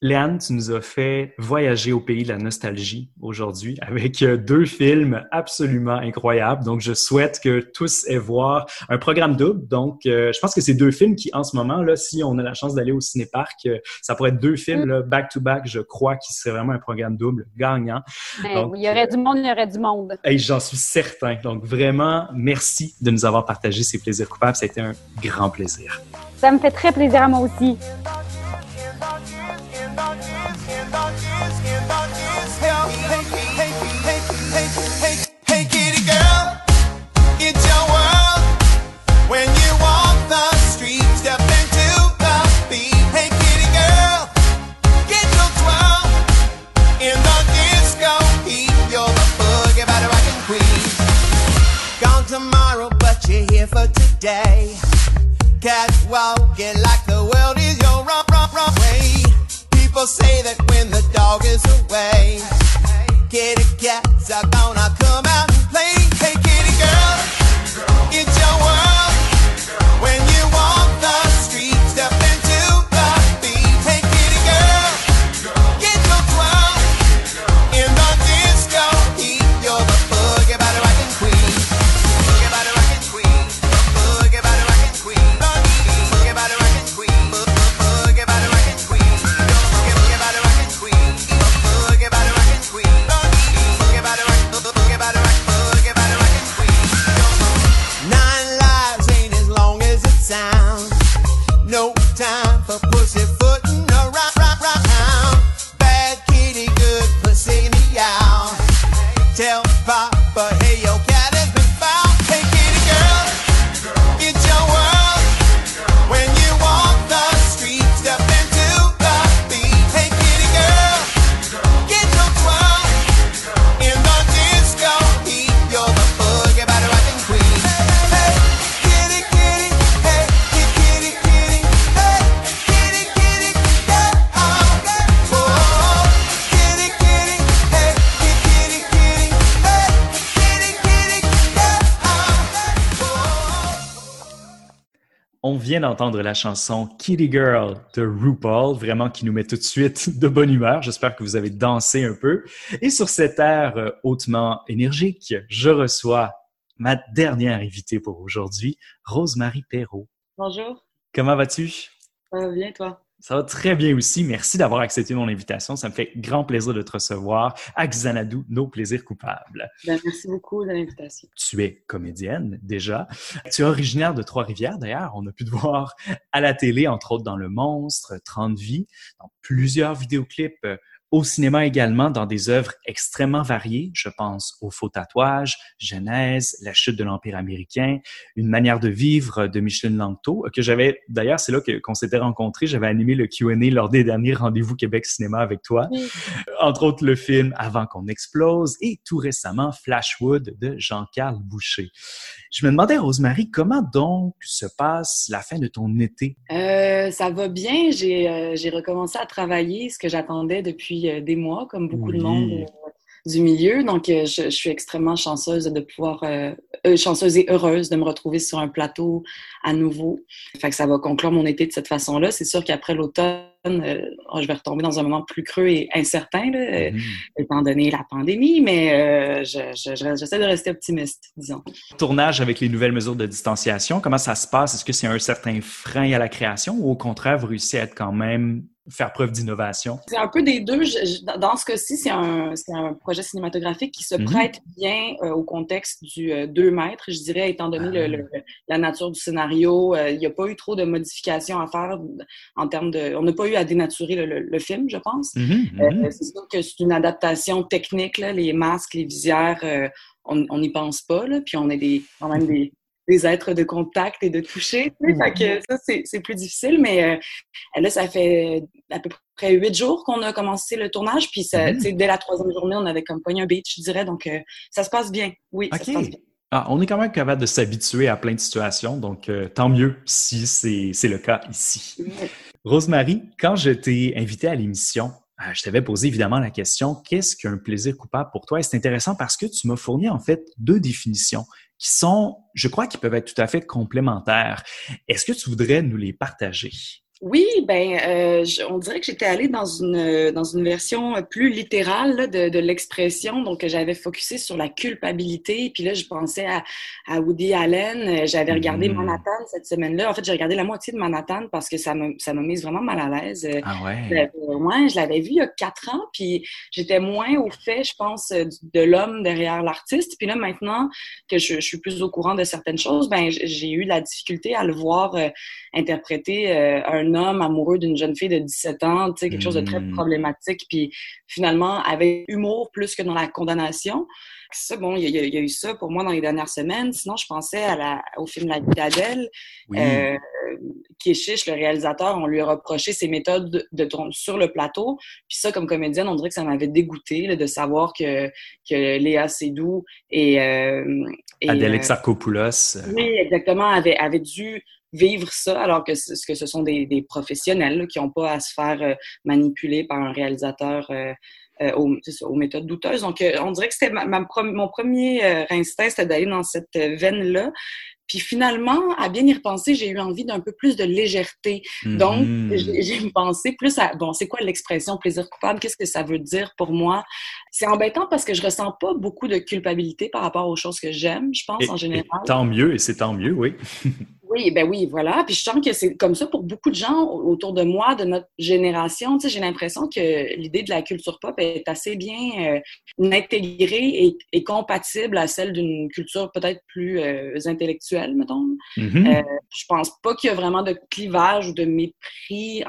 Léane, tu nous as fait voyager au pays de la nostalgie aujourd'hui avec euh, deux films absolument incroyables. Donc, je souhaite que tous aient voir un programme double. Donc, euh, je pense que c'est deux films qui, en ce moment, là, si on a la chance d'aller au cinéparc, euh, ça pourrait être deux films back-to-back, je crois, qui serait vraiment un programme double gagnant. Ben il y aurait du monde, il y aurait du monde. Et j'en suis certain. Donc, vraiment, merci de nous avoir partagé ces plaisirs coupables. Ça a été un grand plaisir. Ça me fait très plaisir à moi aussi. Day. Catch walking like the world is your wrong, wrong way. People say that when the dog is away, kitty cats are gonna come out and play. Hey, kitty girl, On vient d'entendre la chanson Kitty Girl de RuPaul, vraiment qui nous met tout de suite de bonne humeur. J'espère que vous avez dansé un peu. Et sur cet air euh, hautement énergique, je reçois ma dernière invitée pour aujourd'hui, Rosemary Perrault. Bonjour, Comment vas-tu? va bien toi? Ça va très bien aussi. Merci d'avoir accepté mon invitation. Ça me fait grand plaisir de te recevoir à Xanadu, nos plaisirs coupables. Ben, merci beaucoup de l'invitation. Tu es comédienne déjà. Tu es originaire de Trois-Rivières d'ailleurs. On a pu te voir à la télé, entre autres dans Le Monstre, 30 vies, dans plusieurs vidéoclips, euh, au cinéma également, dans des œuvres extrêmement variées. Je pense au faux tatouage, Genèse, La chute de l'Empire américain, Une manière de vivre de Micheline Langto, que j'avais, d'ailleurs, c'est là qu'on s'était rencontrés. J'avais animé le Q&A lors des derniers rendez-vous Québec Cinéma avec toi. Oui. Entre autres, le film Avant qu'on explose et tout récemment Flashwood de Jean-Carl Boucher. Je me demandais, Rosemary, comment donc se passe la fin de ton été? Euh, ça va bien. J'ai euh, j'ai recommencé à travailler, ce que j'attendais depuis depuis euh, des mois, comme beaucoup de monde euh, du milieu. Donc, euh, je, je suis extrêmement chanceuse de pouvoir, euh, chanceuse et heureuse de me retrouver sur un plateau à nouveau. Fait que ça va conclure mon été de cette façon-là. C'est sûr qu'après l'automne, euh, je vais retomber dans un moment plus creux et incertain, là, Mhm. étant donné la pandémie, mais euh, je- je- je- j'essaie de rester optimiste, disons. Tournage avec les nouvelles mesures de distanciation, comment ça se passe? Est-ce que c'est un certain frein à la création ou au contraire, vous réussissez à être quand même faire preuve d'innovation? C'est un peu des deux. Je- je- dans- ce cas-ci, c'est un, projet cinématographique qui se Mhm. prête bien euh, au contexte du 2 mètres, je dirais, étant donné le- le- la nature du scénario. euh, Il n'y a pas eu trop de modifications à faire en termes de... On n'a pas eu à dénaturer le, film, je pense. Mhm, Euh, mhm. c'est sûr que c'est une adaptation technique, là, les masques, les visières, euh, on on n'y pense pas, là, puis on est des, quand même des, des êtres de contact et de toucher. tu sais, Fait que ça, c'est plus difficile, mais euh, là, ça fait à peu près huit jours qu'on a commencé le tournage, puis ça, sais, dès la troisième journée, on avait comme pogné un beat, je dirais, donc euh, ça se passe bien. Oui, ça se passe OK. bien. Ah, on est quand même capable de s'habituer à plein de situations, donc euh, tant mieux si c'est le cas ici. Rosemary, quand je t'ai invité à l'émission, euh, je t'avais posé évidemment la question qu'est-ce qu'un plaisir coupable pour toi? Et c'est intéressant parce que tu m'as fourni en fait deux définitions qui sont, je crois, qui peuvent être tout à fait complémentaires. Est-ce que tu voudrais nous les partager? Oui, ben, euh, je- on dirait que j'étais allée dans une euh, dans une version euh, plus littérale là, de, de l'expression. Donc, j'avais focusé sur la culpabilité. Puis là, je pensais à, à Woody Allen. Euh, J'avais regardé Mhm. Manhattan cette semaine-là. En fait, j'ai regardé la moitié de Manhattan parce que ça me ça m'a mise vraiment mal à l'aise. Ah ouais. je l'avais vu il y a quatre ans, puis j'étais moins au fait, je pense, de l'homme derrière l'artiste. Puis là, maintenant que je, je suis plus au courant de certaines choses, ben j'ai eu la difficulté à le voir euh, interpréter euh, un homme amoureux d'une jeune fille de 17 ans, tu sais, quelque chose de très Mm. problématique, puis finalement avec humour plus que dans la condamnation. Ça, bon, il y, a- il y a eu ça pour moi dans les dernières semaines. Sinon, je pensais à la, au film La vie d'Adèle. Oui. Euh, Keshish, le réalisateur, on lui a reproché ses méthodes de tourner sur le plateau. Puis ça, comme comédienne, on dirait que ça m'avait dégoûté là, de savoir que, que Léa Seydoux et, euh, et Adèle euh, Exarchopoulos. euh, oui, exactement, avait, avait dû vivre ça, alors que ce, que ce sont des, des professionnels là, qui n'ont pas à se faire euh, manipuler par un réalisateur euh, aux, ça, aux méthodes douteuses. Donc, euh, on dirait que c'était ma, ma prom- mon premier euh, instinct, c'était d'aller dans cette euh, veine-là. Puis finalement, à bien y repenser, j'ai eu envie d'un peu plus de légèreté. Donc, mhm. j'ai pensé plus à, bon, c'est quoi l'expression plaisir coupable? Qu'est-ce que ça veut dire pour moi? C'est embêtant parce que je ressens pas beaucoup de culpabilité par rapport aux choses que j'aime, je pense, Et- en et général. tant mieux, et c'est tant mieux, oui. Oui, ben oui, voilà. Puis je sens que c'est comme ça pour beaucoup de gens autour de moi, de notre génération. Tu sais, j'ai l'impression que l'idée de la culture pop est assez bien euh, intégrée et, et compatible à celle d'une culture peut-être plus euh, intellectuelle, mettons. Euh, je pense pas qu'il y a vraiment de clivage ou de mépris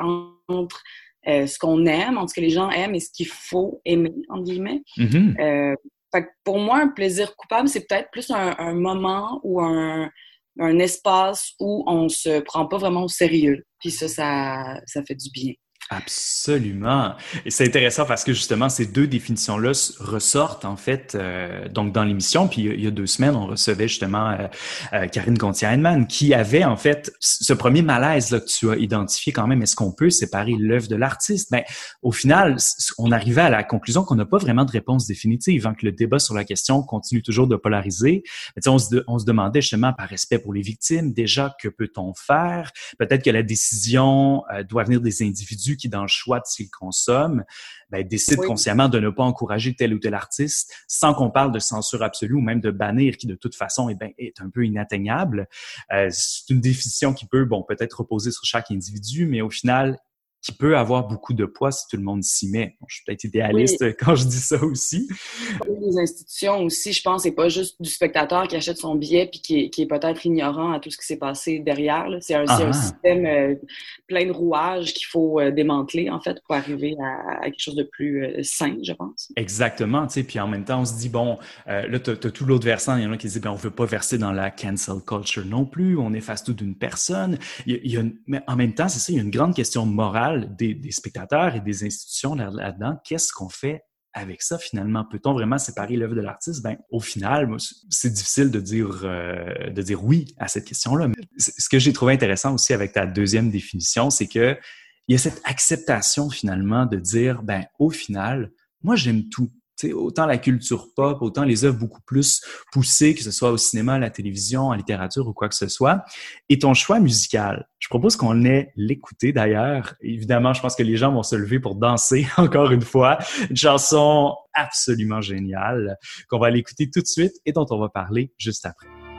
entre ce qu'on aime, entre ce que les gens aiment et ce qu'il faut aimer, entre guillemets. Mhm. Euh, fait que pour moi, un plaisir coupable, c'est peut-être plus un, un moment ou un, un espace où on se prend pas vraiment au sérieux. Puis ça, ça, ça fait du bien. Absolument. Et c'est intéressant parce que justement, ces deux définitions-là ressortent en fait euh, donc dans l'émission. Puis il y a deux semaines, on recevait justement euh, euh, Karine Gontier-Heinemann qui avait en fait ce premier malaise là que tu as identifié quand même. Est-ce qu'on peut séparer l'œuvre de l'artiste? Ben au final, on arrivait à la conclusion qu'on n'a pas vraiment de réponse définitive, hein, que le débat sur la question continue toujours de polariser. Mais, sais, on, se on se demandait justement par respect pour les victimes, déjà que peut-on faire? Peut-être que la décision euh, doit venir des individus qui, dans le choix de ce qu'ils consomment, ben, décident Oui. consciemment de ne pas encourager tel ou tel artiste, sans qu'on parle de censure absolue ou même de bannir, qui de toute façon eh ben, est un peu inatteignable. Euh, c'est une définition qui peut, bon, peut-être reposer sur chaque individu, mais au final, qui peut avoir beaucoup de poids si tout le monde s'y met. Bon, je suis peut-être idéaliste quand je dis ça aussi. Les institutions aussi, je pense, c'est pas juste du spectateur qui achète son billet puis qui est, qui est peut-être ignorant à tout ce qui s'est passé derrière. C'est un, un Ah. système euh, plein de rouages qu'il faut euh, démanteler, en fait, pour arriver à, à quelque chose de plus euh, sain, je pense. Exactement, tu sais, puis en même temps, on se dit, bon, là, tu as, tout l'autre versant, il y en a qui disent, ben, on veut pas verser dans la cancel culture non plus, on efface tout d'une personne. Il y a, il y a une- mais en même temps, c'est ça, il y a une grande question morale des, spectateurs et des institutions là- là-dedans. Qu'est-ce qu'on fait avec ça finalement? Peut-on vraiment séparer l'œuvre de l'artiste? Ben, au final, c'est difficile de dire, euh, de dire oui à cette question-là. Mais c- ce que j'ai trouvé intéressant aussi avec ta deuxième définition, c'est que il y a cette acceptation finalement de dire, ben au final, moi j'aime tout autant la culture pop, autant les œuvres beaucoup plus poussées, que ce soit au cinéma, à la télévision, en littérature ou quoi que ce soit. Et ton choix musical, je propose qu'on ait l'écouter d'ailleurs. Évidemment, je pense que les gens vont se lever pour danser encore une fois. Une chanson absolument géniale qu'on va aller écouter tout de suite et dont on va parler juste après.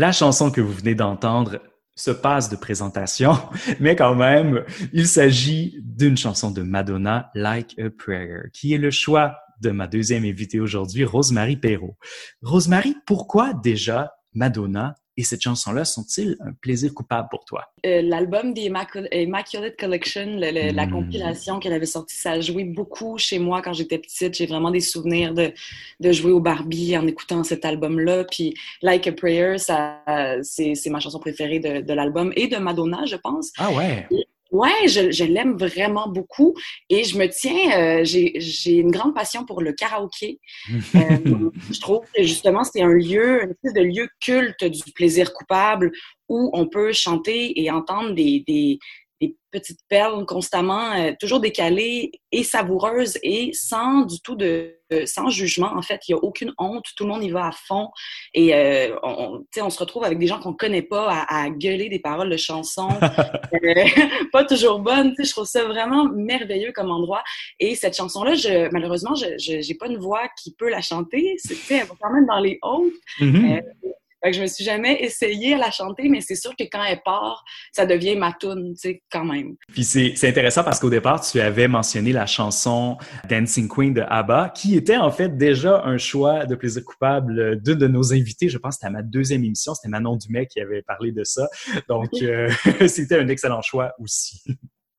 La chanson que vous venez d'entendre se passe de présentation, mais quand même, il s'agit d'une chanson de Madonna, Like a Prayer, qui est le choix de ma deuxième invitée aujourd'hui, Rosemary Perrault. Rosemary, pourquoi déjà Madonna et cette chanson-là sont-ils un plaisir coupable pour toi? Euh, l'album des Immaculate Collection, la hmm. compilation qu'elle avait sortie, ça a joué beaucoup chez moi quand j'étais petite. J'ai vraiment des souvenirs de, de jouer au Barbie en écoutant cet album-là. Puis Like a Prayer, c'est ma chanson préférée de, de l'album et de Madonna, je pense. Ah ouais? Ouais, je, je l'aime vraiment beaucoup et je me tiens, euh, j'ai une grande passion pour le karaoké. Euh, je trouve que justement c'est un lieu, un espèce de lieu culte du plaisir coupable où on peut chanter et entendre des, des, des petites perles constamment, euh, toujours décalées et savoureuses et sans du tout de, sans jugement. En fait, il n'y a aucune honte, tout le monde y va à fond et euh, on, on se retrouve avec des gens qu'on connaît pas à, à, gueuler des paroles de chansons, euh, pas toujours bonnes. Je trouve ça vraiment merveilleux comme endroit. Et cette chanson-là, je, malheureusement, je n'ai pas une voix qui peut la chanter. Elle va quand même dans les hautes. Mm-hmm. euh, fait que je me suis jamais essayé à la chanter, mais c'est sûr que quand elle part, ça devient ma tune, tu sais, quand même. Puis c'est intéressant parce qu'au départ, tu avais mentionné la chanson Dancing Queen de ABBA, qui était en fait déjà un choix de plaisir coupable d'une de nos invités. Je pense que c'était à ma deuxième émission, c'était Manon Dumais qui avait parlé de ça. Donc, euh, c'était un excellent choix aussi.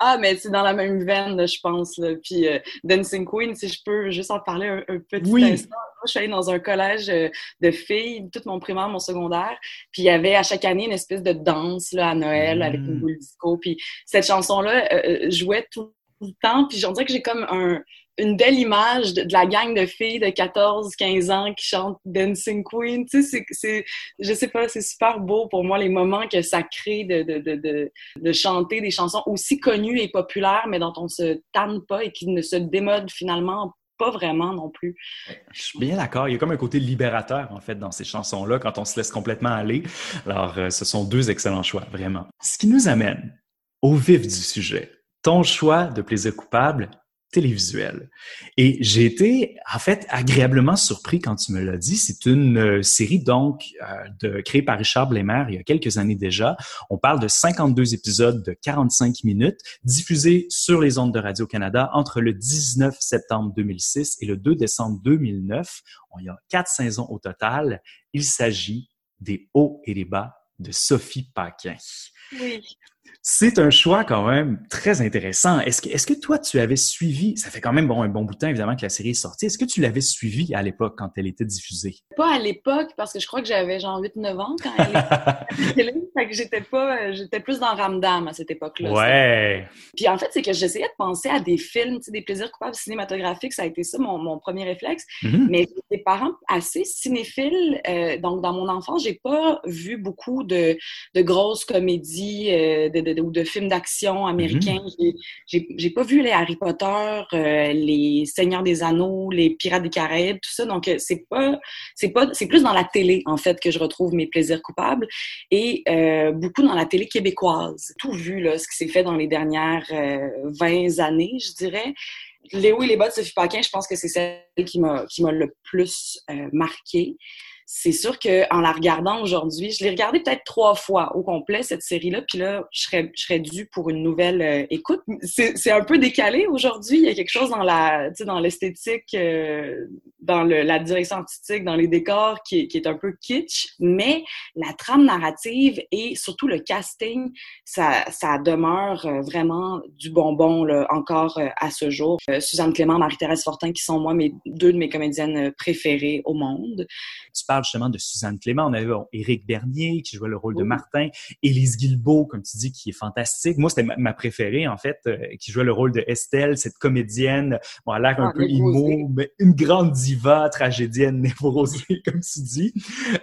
Ah, mais c'est dans la même veine, je pense. Là. Puis euh, Dancing Queen, si je peux juste en parler un, petit instant. Moi, je suis allée dans un collège euh, de filles, toute mon primaire, mon secondaire. Puis il y avait à chaque année une espèce de danse là, à Noël avec une mm. boule disco. Puis cette chanson-là euh, jouait tout le temps. Puis j'en dirais que j'ai comme un une belle image de, la gang de filles de 14, 15 ans qui chantent Dancing Queen. Tu sais, c'est, je sais pas, c'est super beau pour moi les moments que ça crée de, de, de, de, chanter des chansons aussi connues et populaires, mais dont on se tanne pas et qui ne se démodent finalement pas vraiment non plus. Je suis bien d'accord. Il y a comme un côté libérateur, en fait, dans ces chansons-là, quand on se laisse complètement aller. Alors, euh, ce sont deux excellents choix, vraiment. Ce qui nous amène au vif du sujet. Ton choix de plaisir coupable télévisuel. Et j'ai été, en fait, agréablement surpris quand tu me l'as dit. C'est une euh, série, donc, euh, créée par Richard Blémer il y a quelques années déjà. On parle de 52 épisodes de 45 minutes, diffusés sur les ondes de Radio-Canada entre le 19 septembre 2006 et le 2 décembre 2009. Il y a quatre saisons au total. Il s'agit des hauts et des bas de Sophie Paquin. Oui. C'est un choix quand même très intéressant. Est-ce que, est-ce que toi, tu avais suivi, ça fait quand même bon, un bon bout de temps évidemment que la série est sortie, est-ce que tu l'avais suivi à l'époque quand elle était diffusée? Pas à l'époque, parce que je crois que j'avais genre 8-9 ans quand elle était fait que j'étais pas, euh, j'étais plus dans Ramdam à cette époque-là. Ouais. Puis en fait, c'est que j'essayais de penser à des films, tu sais, des plaisirs coupables cinématographiques, ça a été ça mon, mon premier réflexe. Mm-hmm. Mais des parents assez cinéphiles, euh, donc dans mon enfance, j'ai pas vu beaucoup de, de grosses comédies, euh, de, de ou de films d'action américains. Mm J'ai pas vu les Harry Potter, euh, les Seigneurs des Anneaux, les Pirates des Caraïbes, tout ça. Donc euh, c'est pas, c'est pas, c'est plus dans la télé en fait que je retrouve mes plaisirs coupables et euh, beaucoup dans la télé québécoise. Tout vu là, ce qui s'est fait dans les dernières 20 années, je dirais. Léo et les bottes de Sophie Paquin, je pense que c'est celle qui m'a qui m'a le plus marqué c'est sûr qu'en la regardant aujourd'hui, je l'ai regardée peut-être trois fois au complet, cette série-là, puis là, je serais, je serais due pour une nouvelle euh, écoute. C'est un peu décalé aujourd'hui. Il y a quelque chose dans la, dans l'esthétique, euh, dans la direction artistique, dans les décors qui est, un peu kitsch, mais la trame narrative et surtout le casting, ça, ça demeure euh, vraiment du bonbon là, encore à ce jour. Suzanne Clément, Marie-Thérèse Fortin, qui sont moi mes deux de mes comédiennes préférées au monde. Justement de Suzanne Clément. On avait Éric Bernier qui jouait le rôle de Martin, Élise Guilbeault, comme tu dis, qui est fantastique. Moi, c'était ma, préférée, en fait, euh, qui jouait le rôle de Estelle, cette comédienne, bon, elle a l'air un ah, peu immo, mais une grande diva, tragédienne, névrosée, comme tu dis,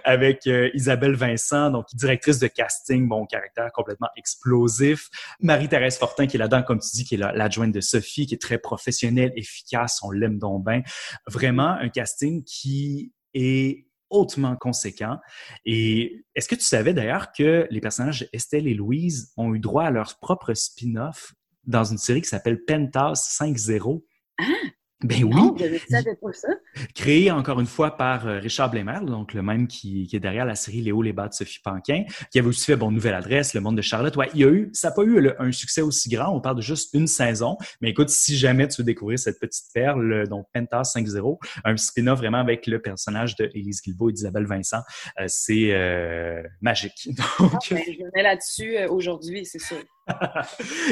avec euh, Isabelle Vincent, donc directrice de casting, bon, caractère complètement explosif. Marie-Thérèse Fortin, qui est là-dedans, comme tu dis, qui est l'adjointe de Sophie, qui est très professionnelle, efficace, on l'aime donc bien. Vraiment, un casting qui est hautement conséquent. Et est-ce que tu savais d'ailleurs que les personnages Estelle et Louise ont eu droit à leur propre spin-off dans une série qui s'appelle Penthouse 5.0? Ah! Ben oui. Non, je savais pas ça. Créé encore une fois par euh, Richard Blémer, donc le même qui, qui, est derrière la série Léo les bas de Sophie Panquin, qui avait aussi fait bon Nouvelle Adresse, Le Monde de Charlotte. Ouais, il y a eu, ça n'a pas eu un succès aussi grand. On parle de juste une saison. Mais écoute, si jamais tu veux découvrir cette petite perle, donc Pentas 5.0, un spin-off vraiment avec le personnage de Élise Guilbeault et d'Isabelle Vincent, euh, c'est euh, magique. Donc, ah, ben, je venais là-dessus aujourd'hui, c'est sûr.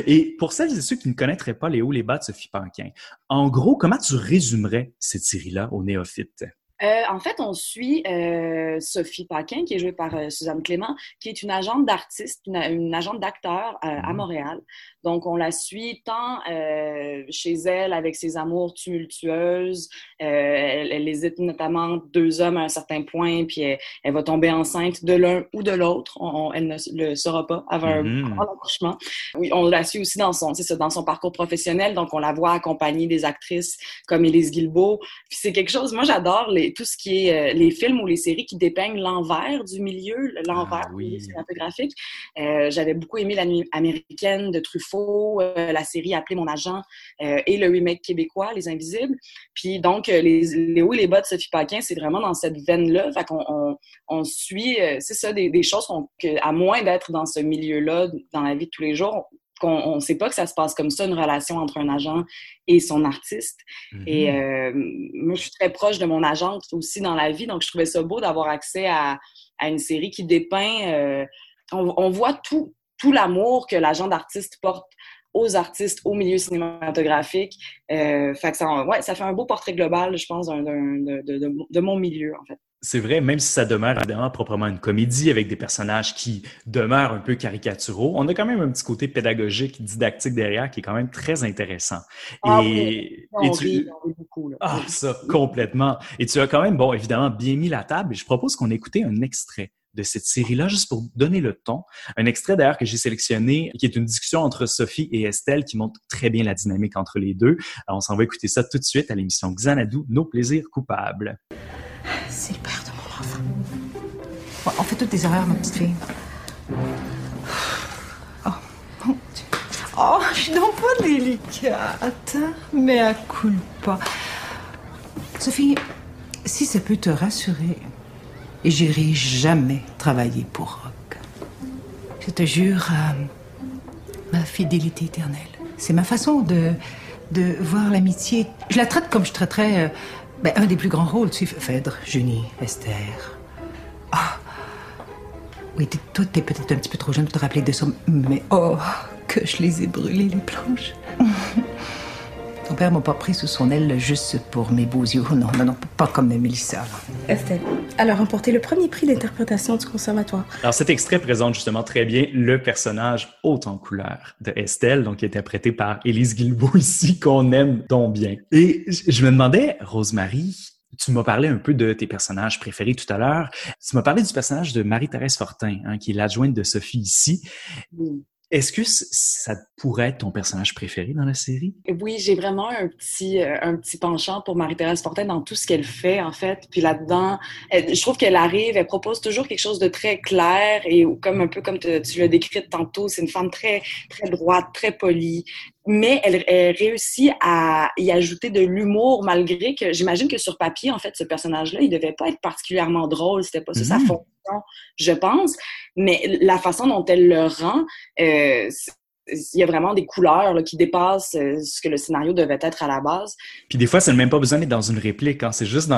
Et pour celles et ceux qui ne connaîtraient pas les hauts, les bas de Sophie Panquin, en gros, comment tu résumerais cette série-là aux néophytes? Euh, en fait, on suit euh, Sophie Paquin, qui est jouée par euh, Suzanne Clément, qui est une agente d'artiste, une, une, agente d'acteur à Mhm. Montréal. Donc, on la suit tant chez elle avec ses amours tumultueuses. elle, elle hésite notamment deux hommes à un certain point, puis elle, elle va tomber enceinte de l'un ou de l'autre. On- on- elle ne le saura pas avant Mhm. un grand accouchement. Oui, on la suit aussi dans son, ça, dans son parcours professionnel. Donc, on la voit accompagner des actrices comme Élise Guilbeault. Puis c'est quelque chose, moi j'adore les, tout ce qui est euh, les films ou les séries qui dépeignent l'envers du milieu, l'envers Ah oui. cinématographique. Euh, J'avais beaucoup aimé la nuit américaine de Truffaut, euh, la série Appelez mon agent et le remake québécois, Les Invisibles. Puis donc, les, les hauts et les bas de Sophie Paquin, c'est vraiment dans cette veine-là. Fait qu'on on, on suit, c'est ça, des, des choses qu'on, que, à moins d'être dans ce milieu-là, dans la vie de tous les jours, qu'on ne sait pas que ça se passe comme ça, une relation entre un agent et son artiste. Et Mhm. euh, moi, je suis très proche de mon agente aussi dans la vie, donc je trouvais ça beau d'avoir accès à, à une série qui dépeint. euh, on, on voit tout, tout l'amour que l'agent d'artiste porte aux artistes, au milieu cinématographique. Euh, fait que ça, ouais, ça fait un beau portrait global, je pense, de, de mon milieu, en fait. C'est vrai, même si ça demeure évidemment proprement une comédie avec des personnages qui demeurent un peu caricaturaux, on a quand même un petit côté pédagogique, didactique derrière qui est quand même très intéressant. Ah et, oui, et tu- rit, beaucoup. Ah, ça, complètement. Et tu as quand même, bon, évidemment, bien mis la table. Et je propose qu'on écoute un extrait de cette série-là, juste pour donner le ton. Un extrait d'ailleurs que j'ai sélectionné, qui est une discussion entre Sophie et Estelle, qui montre très bien la dynamique entre les deux. Alors, on s'en va écouter ça tout de suite à l'émission Xanadu, Nos plaisirs coupables. C'est le père de mon enfant. Bon, on fait toutes des erreurs, ma petite fille. Oh, mon Dieu. Oh, je suis donc pas délicate, mais à culpa. Sophie, si ça peut te rassurer, j'irai jamais travailler pour Rock. Je te jure, euh, ma fidélité éternelle. C'est ma façon de, de voir l'amitié. Je la traite comme je traiterais euh, ben, un des plus grands rôles, tu Phèdre, Junie, Esther. Ah! Oui, toi, t'es peut-être un petit peu trop jeune pour te rappeler de ça, mais oh, que je les ai brûlés, les planches. Ton père m'a pas pris sous son aile juste pour mes beaux yeux. Non, non, non, pas comme Mélissa. Estelle, elle a remporté le premier prix d'interprétation du conservatoire. Alors, cet extrait présente justement très bien le personnage haut en couleur de Estelle, donc qui est interprété par Élise Guilbeault ici, qu'on aime donc bien. Et je je me demandais, Rosemary, tu m'as parlé un peu de tes personnages préférés tout à l'heure. Tu m'as parlé du personnage de Marie-Thérèse Fortin, hein, qui est l'adjointe de Sophie ici. Est-ce que ça pourrait être ton personnage préféré dans la série? Oui, j'ai vraiment un petit, euh, un petit penchant pour Marie-Thérèse Fortin dans tout ce qu'elle fait, en fait. Puis là-dedans, je trouve qu'elle arrive, elle propose toujours quelque chose de très clair et comme un peu comme tu l'as décrit tantôt, c'est une femme très, très droite, très polie. Mais elle, elle réussit à y ajouter de l'humour malgré que j'imagine que sur papier, en fait, ce personnage-là, il devait pas être particulièrement drôle. C'était pas ça sa Mhm. fonction, je pense. Mais la façon dont elle le rend, euh, il y a vraiment des couleurs là, qui dépassent euh, ce que le scénario devait être à la base. Puis des fois, ça n'a même pas besoin d'être dans une réplique. Hein. C'est juste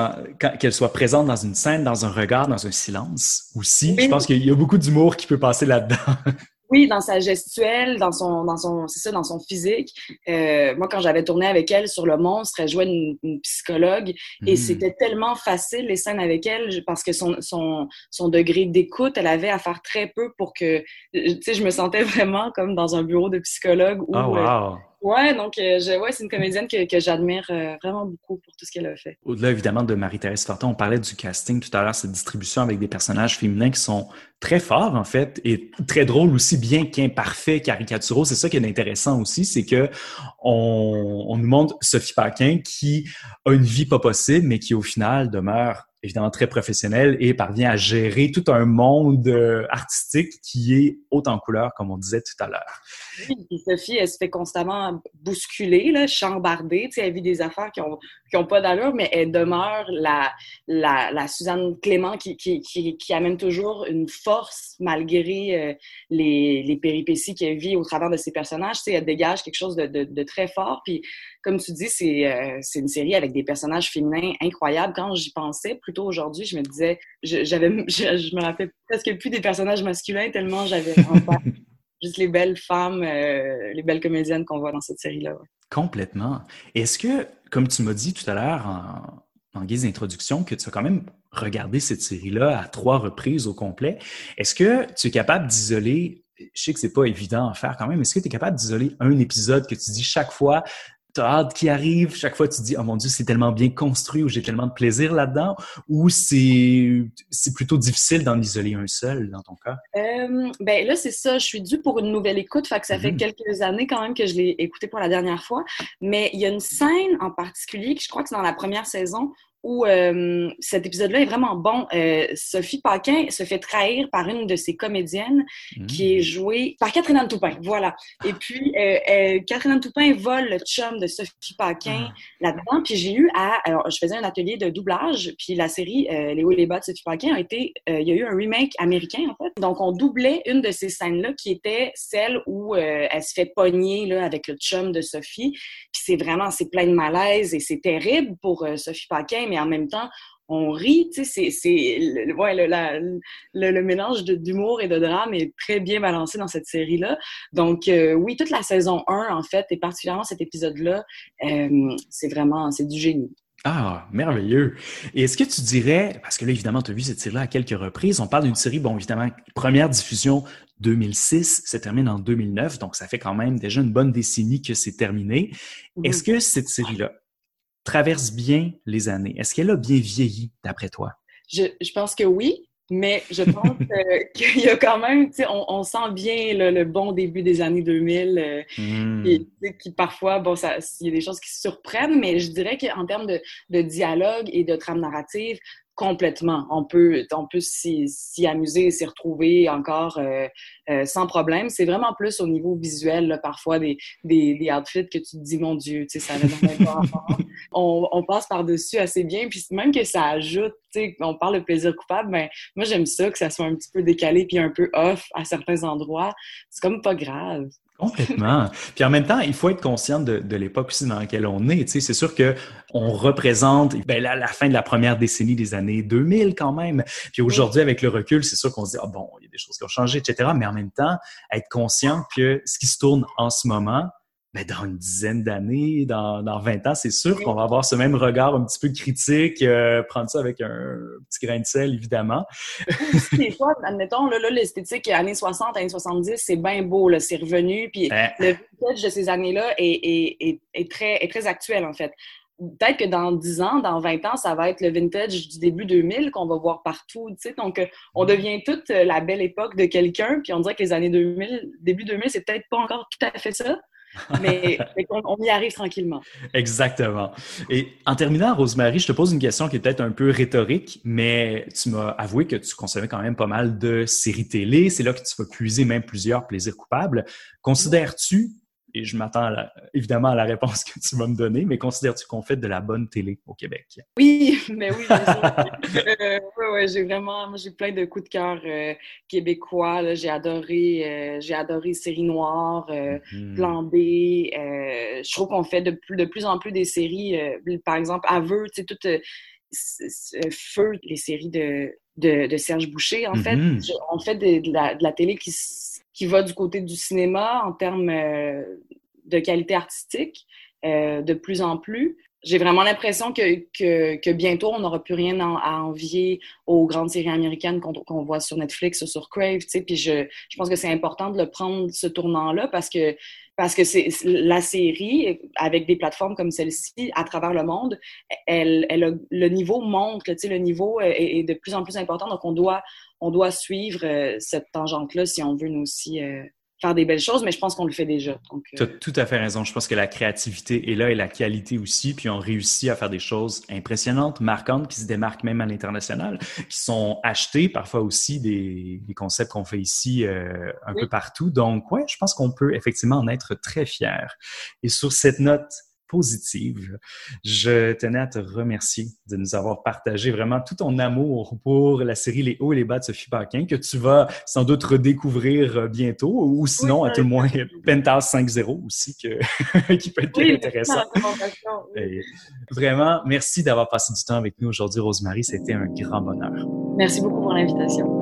qu'elle soit présente dans une scène, dans un regard, dans un silence aussi. Oui. Je pense qu'il y a beaucoup d'humour qui peut passer là-dedans. Oui, dans sa gestuelle, dans son, dans son, c'est ça, dans son physique. Euh, moi, quand j'avais tourné avec elle sur Le Monstre, elle jouait une, une psychologue et Mm. c'était tellement facile les scènes avec elle parce que son, son, son degré d'écoute, elle avait à faire très peu pour que, tu sais, je me sentais vraiment comme dans un bureau de psychologue. Où, Ah, euh, wow! Ouais, donc, euh, je, ouais, c'est une comédienne que, j'admire euh, vraiment beaucoup pour tout ce qu'elle a fait. Au-delà, évidemment, de Marie-Thérèse Fortin, on parlait du casting tout à l'heure, cette distribution avec des personnages féminins qui sont très forts, en fait, et très drôles aussi, bien qu'imparfaits, caricaturaux. C'est ça qui est intéressant aussi, c'est que on, on nous montre Sophie Paquin qui a une vie pas possible, mais qui, au final, demeure évidemment très professionnelle et parvient à gérer tout un monde euh, artistique qui est haut en couleur, comme on disait tout à l'heure. Sophie, elle se fait constamment bousculer, là, chambarder. Tu sais, elle vit des affaires qui ont, qui ont pas d'allure, mais elle demeure la, la, Suzanne Clément qui, qui amène toujours une force malgré euh, les, les péripéties qu'elle vit au travers de ses personnages. Tu sais, elle dégage quelque chose de, de, de très fort. Puis, comme tu dis, c'est euh, c'est une série avec des personnages féminins incroyables. Quand j'y pensais, plutôt aujourd'hui, je me disais, je, j'avais, je, je me rappelais presque plus des personnages masculins tellement j'avais juste les belles femmes, euh, les belles comédiennes qu'on voit dans cette série-là. ouais. Complètement. Est-ce que, comme tu m'as dit tout à l'heure, en- en guise d'introduction que tu as quand même regardé cette série-là à trois reprises au complet. Est-ce que tu es capable d'isoler, je sais que c'est pas évident à faire quand même, est-ce que tu es capable d'isoler un épisode que tu dis chaque fois, tu as hâte qui arrive, chaque fois tu dis oh mon dieu, c'est tellement bien construit ou j'ai tellement de plaisir là-dedans ou c'est c'est plutôt difficile d'en isoler un seul dans ton cas? Euh, ben là c'est ça, je suis due pour une nouvelle écoute, fait que ça fait mhm. quelques années quand même que je l'ai écouté pour la dernière fois, mais il y a une scène en particulier que je crois que c'est dans la première saison où euh, cet épisode-là est vraiment bon. Euh, Sophie Paquin se fait trahir par une de ses comédiennes qui est mmh. jouée par Catherine Anne Toupin. Voilà. Et puis, euh, Catherine Anne Toupin vole le chum de Sophie Paquin ah. là-dedans. Puis j'ai eu à... Alors, je faisais un atelier de doublage, puis la série Les hauts et les bas de Sophie Paquin a été... il y a eu un remake américain, en fait. Donc, on doublait une de ces scènes-là qui était celle où elle se fait pogner là, avec le chum de Sophie. Puis c'est vraiment... C'est plein de malaise et c'est terrible pour Sophie Paquin, mais en même temps, on rit, tu sais, c'est, le, ouais, le, le, mélange d'humour et de drame est très bien balancé dans cette série-là. Donc, euh, oui, toute la saison 1, en fait, et particulièrement cet épisode-là, euh, c'est vraiment, c'est du génie. Ah, merveilleux. Et est-ce que tu dirais, parce que là, évidemment, tu as vu cette série-là à quelques reprises, on parle d'une série, bon, évidemment, première diffusion 2006, ça termine en 2009, donc ça fait quand même déjà une bonne décennie que c'est terminé. Est-ce que cette série-là, traverse bien les années. Est-ce qu'elle a bien vieilli, d'après toi? Je, pense que oui, mais je pense qu'il y a quand même, on, on sent bien le, bon début des années 2000, euh, hmm. qui, parfois, bon, il y a des choses qui surprennent, mais je dirais qu'en termes de, de, dialogue et de trame narrative, Complètement. On peut, on peut s'y amuser et s'y retrouver encore euh, euh, sans problème. C'est vraiment plus au niveau visuel, parfois, des, des, des, outfits que tu te dis, mon Dieu, tu sais, ça avait pas on, on passe par-dessus assez bien. Puis même que ça ajoute, tu sais, on parle de plaisir coupable, mais moi, j'aime ça, que ça soit un petit peu décalé puis un peu off à certains endroits. C'est comme pas grave. Complètement. Puis en même temps, il faut être conscient de, de l'époque aussi dans laquelle on est. Tu sais, c'est sûr que on représente ben, la, la, fin de la première décennie des années 2000 quand même. Puis aujourd'hui, avec le recul, c'est sûr qu'on se dit, ah bon, il y a des choses qui ont changé, etc. Mais en même temps, être conscient que ce qui se tourne en ce moment, ben, dans une dizaine d'années, dans, dans 20 ans, c'est sûr qu'on va avoir ce même regard un petit peu critique, euh, prendre ça avec un petit grain de sel, évidemment. des fois, admettons, là, là l'esthétique années 60, années 70, c'est bien beau, là, c'est revenu, puis hein? le vintage de ces années-là est, est, est, est, très, est très actuel, en fait. Peut-être que dans 10 ans, dans 20 ans, ça va être le vintage du début 2000 qu'on va voir partout, tu sais. Donc, euh, on devient toute euh, la belle époque de quelqu'un, puis on dirait que les années 2000, début 2000, c'est peut-être pas encore tout à fait ça mais, on, y arrive tranquillement. Exactement. Et en terminant, Rosemary, je te pose une question qui est peut-être un peu rhétorique, mais tu m'as avoué que tu consommais quand même pas mal de séries télé. C'est là que tu vas puiser même plusieurs plaisirs coupables. Considères-tu et je m'attends évidemment à la réponse que tu vas me donner, mais considères-tu qu'on fait de la bonne télé au Québec? Oui, mais oui, euh, ouais, j'ai vraiment, j'ai plein de coups de cœur euh, québécois. J'ai adoré, euh, j'ai adoré Série Noire, mm-hmm. Plan B. je trouve qu'on fait de plus, de plus en plus des séries, par exemple, Aveux, tu sais, tout Feu, les séries de, de, Serge Boucher, en fait. Mm-hmm. On fait de, la, de la télé qui qui va du côté du cinéma en termes euh, de qualité artistique euh, de plus en plus. J'ai vraiment l'impression que, que, bientôt, on n'aura plus rien à envier aux grandes séries américaines qu'on voit sur Netflix ou sur Crave. Tu puis je, je pense que c'est important de le prendre ce tournant-là parce que parce que c'est la série avec des plateformes comme celle-ci à travers le monde, elle, elle le niveau monte, le niveau est, est, de plus en plus important. Donc on doit on doit suivre euh, cette tangente-là si on veut nous aussi euh, faire des belles choses, mais je pense qu'on le fait déjà. Euh, tu as tout à fait raison. Je pense que la créativité est là et la qualité aussi, puis on réussit à faire des choses impressionnantes, marquantes, qui se démarquent même à l'international, qui sont achetées parfois aussi des, des concepts qu'on fait ici un peu partout. Donc, ouais, je pense qu'on peut effectivement en être très fiers. Et sur cette note positive. Je tenais à te remercier de nous avoir partagé vraiment tout ton amour pour la série Les hauts et les bas de Sophie Paquin, que tu vas sans doute redécouvrir euh, bientôt, ou sinon, à tout le moins, Penthouse 5.0 aussi, que, qui peut être oui, intéressant. vraiment, merci d'avoir passé du temps avec nous aujourd'hui, Rosemary. C'était un grand bonheur. Merci beaucoup pour l'invitation.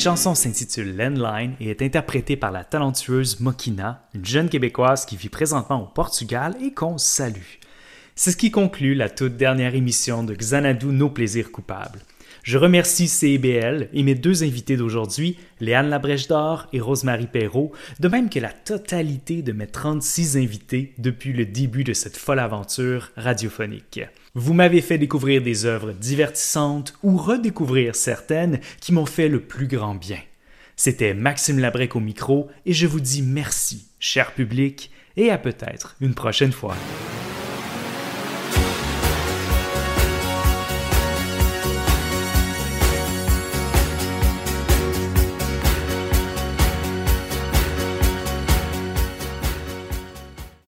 Cette chanson s'intitule Landline et est interprétée par la talentueuse Mokina, une jeune Québécoise qui vit présentement au Portugal et qu'on salue. C'est ce qui conclut la toute dernière émission de Xanadu Nos plaisirs coupables. Je remercie CIBL et mes deux invités d'aujourd'hui, Léane Labrèche d'Or et Rosemary Perrault, de même que la totalité de mes 36 invités depuis le début de cette folle aventure radiophonique. Vous m'avez fait découvrir des œuvres divertissantes ou redécouvrir certaines qui m'ont fait le plus grand bien. C'était Maxime Labrec au micro et je vous dis merci, cher public, et à peut-être une prochaine fois.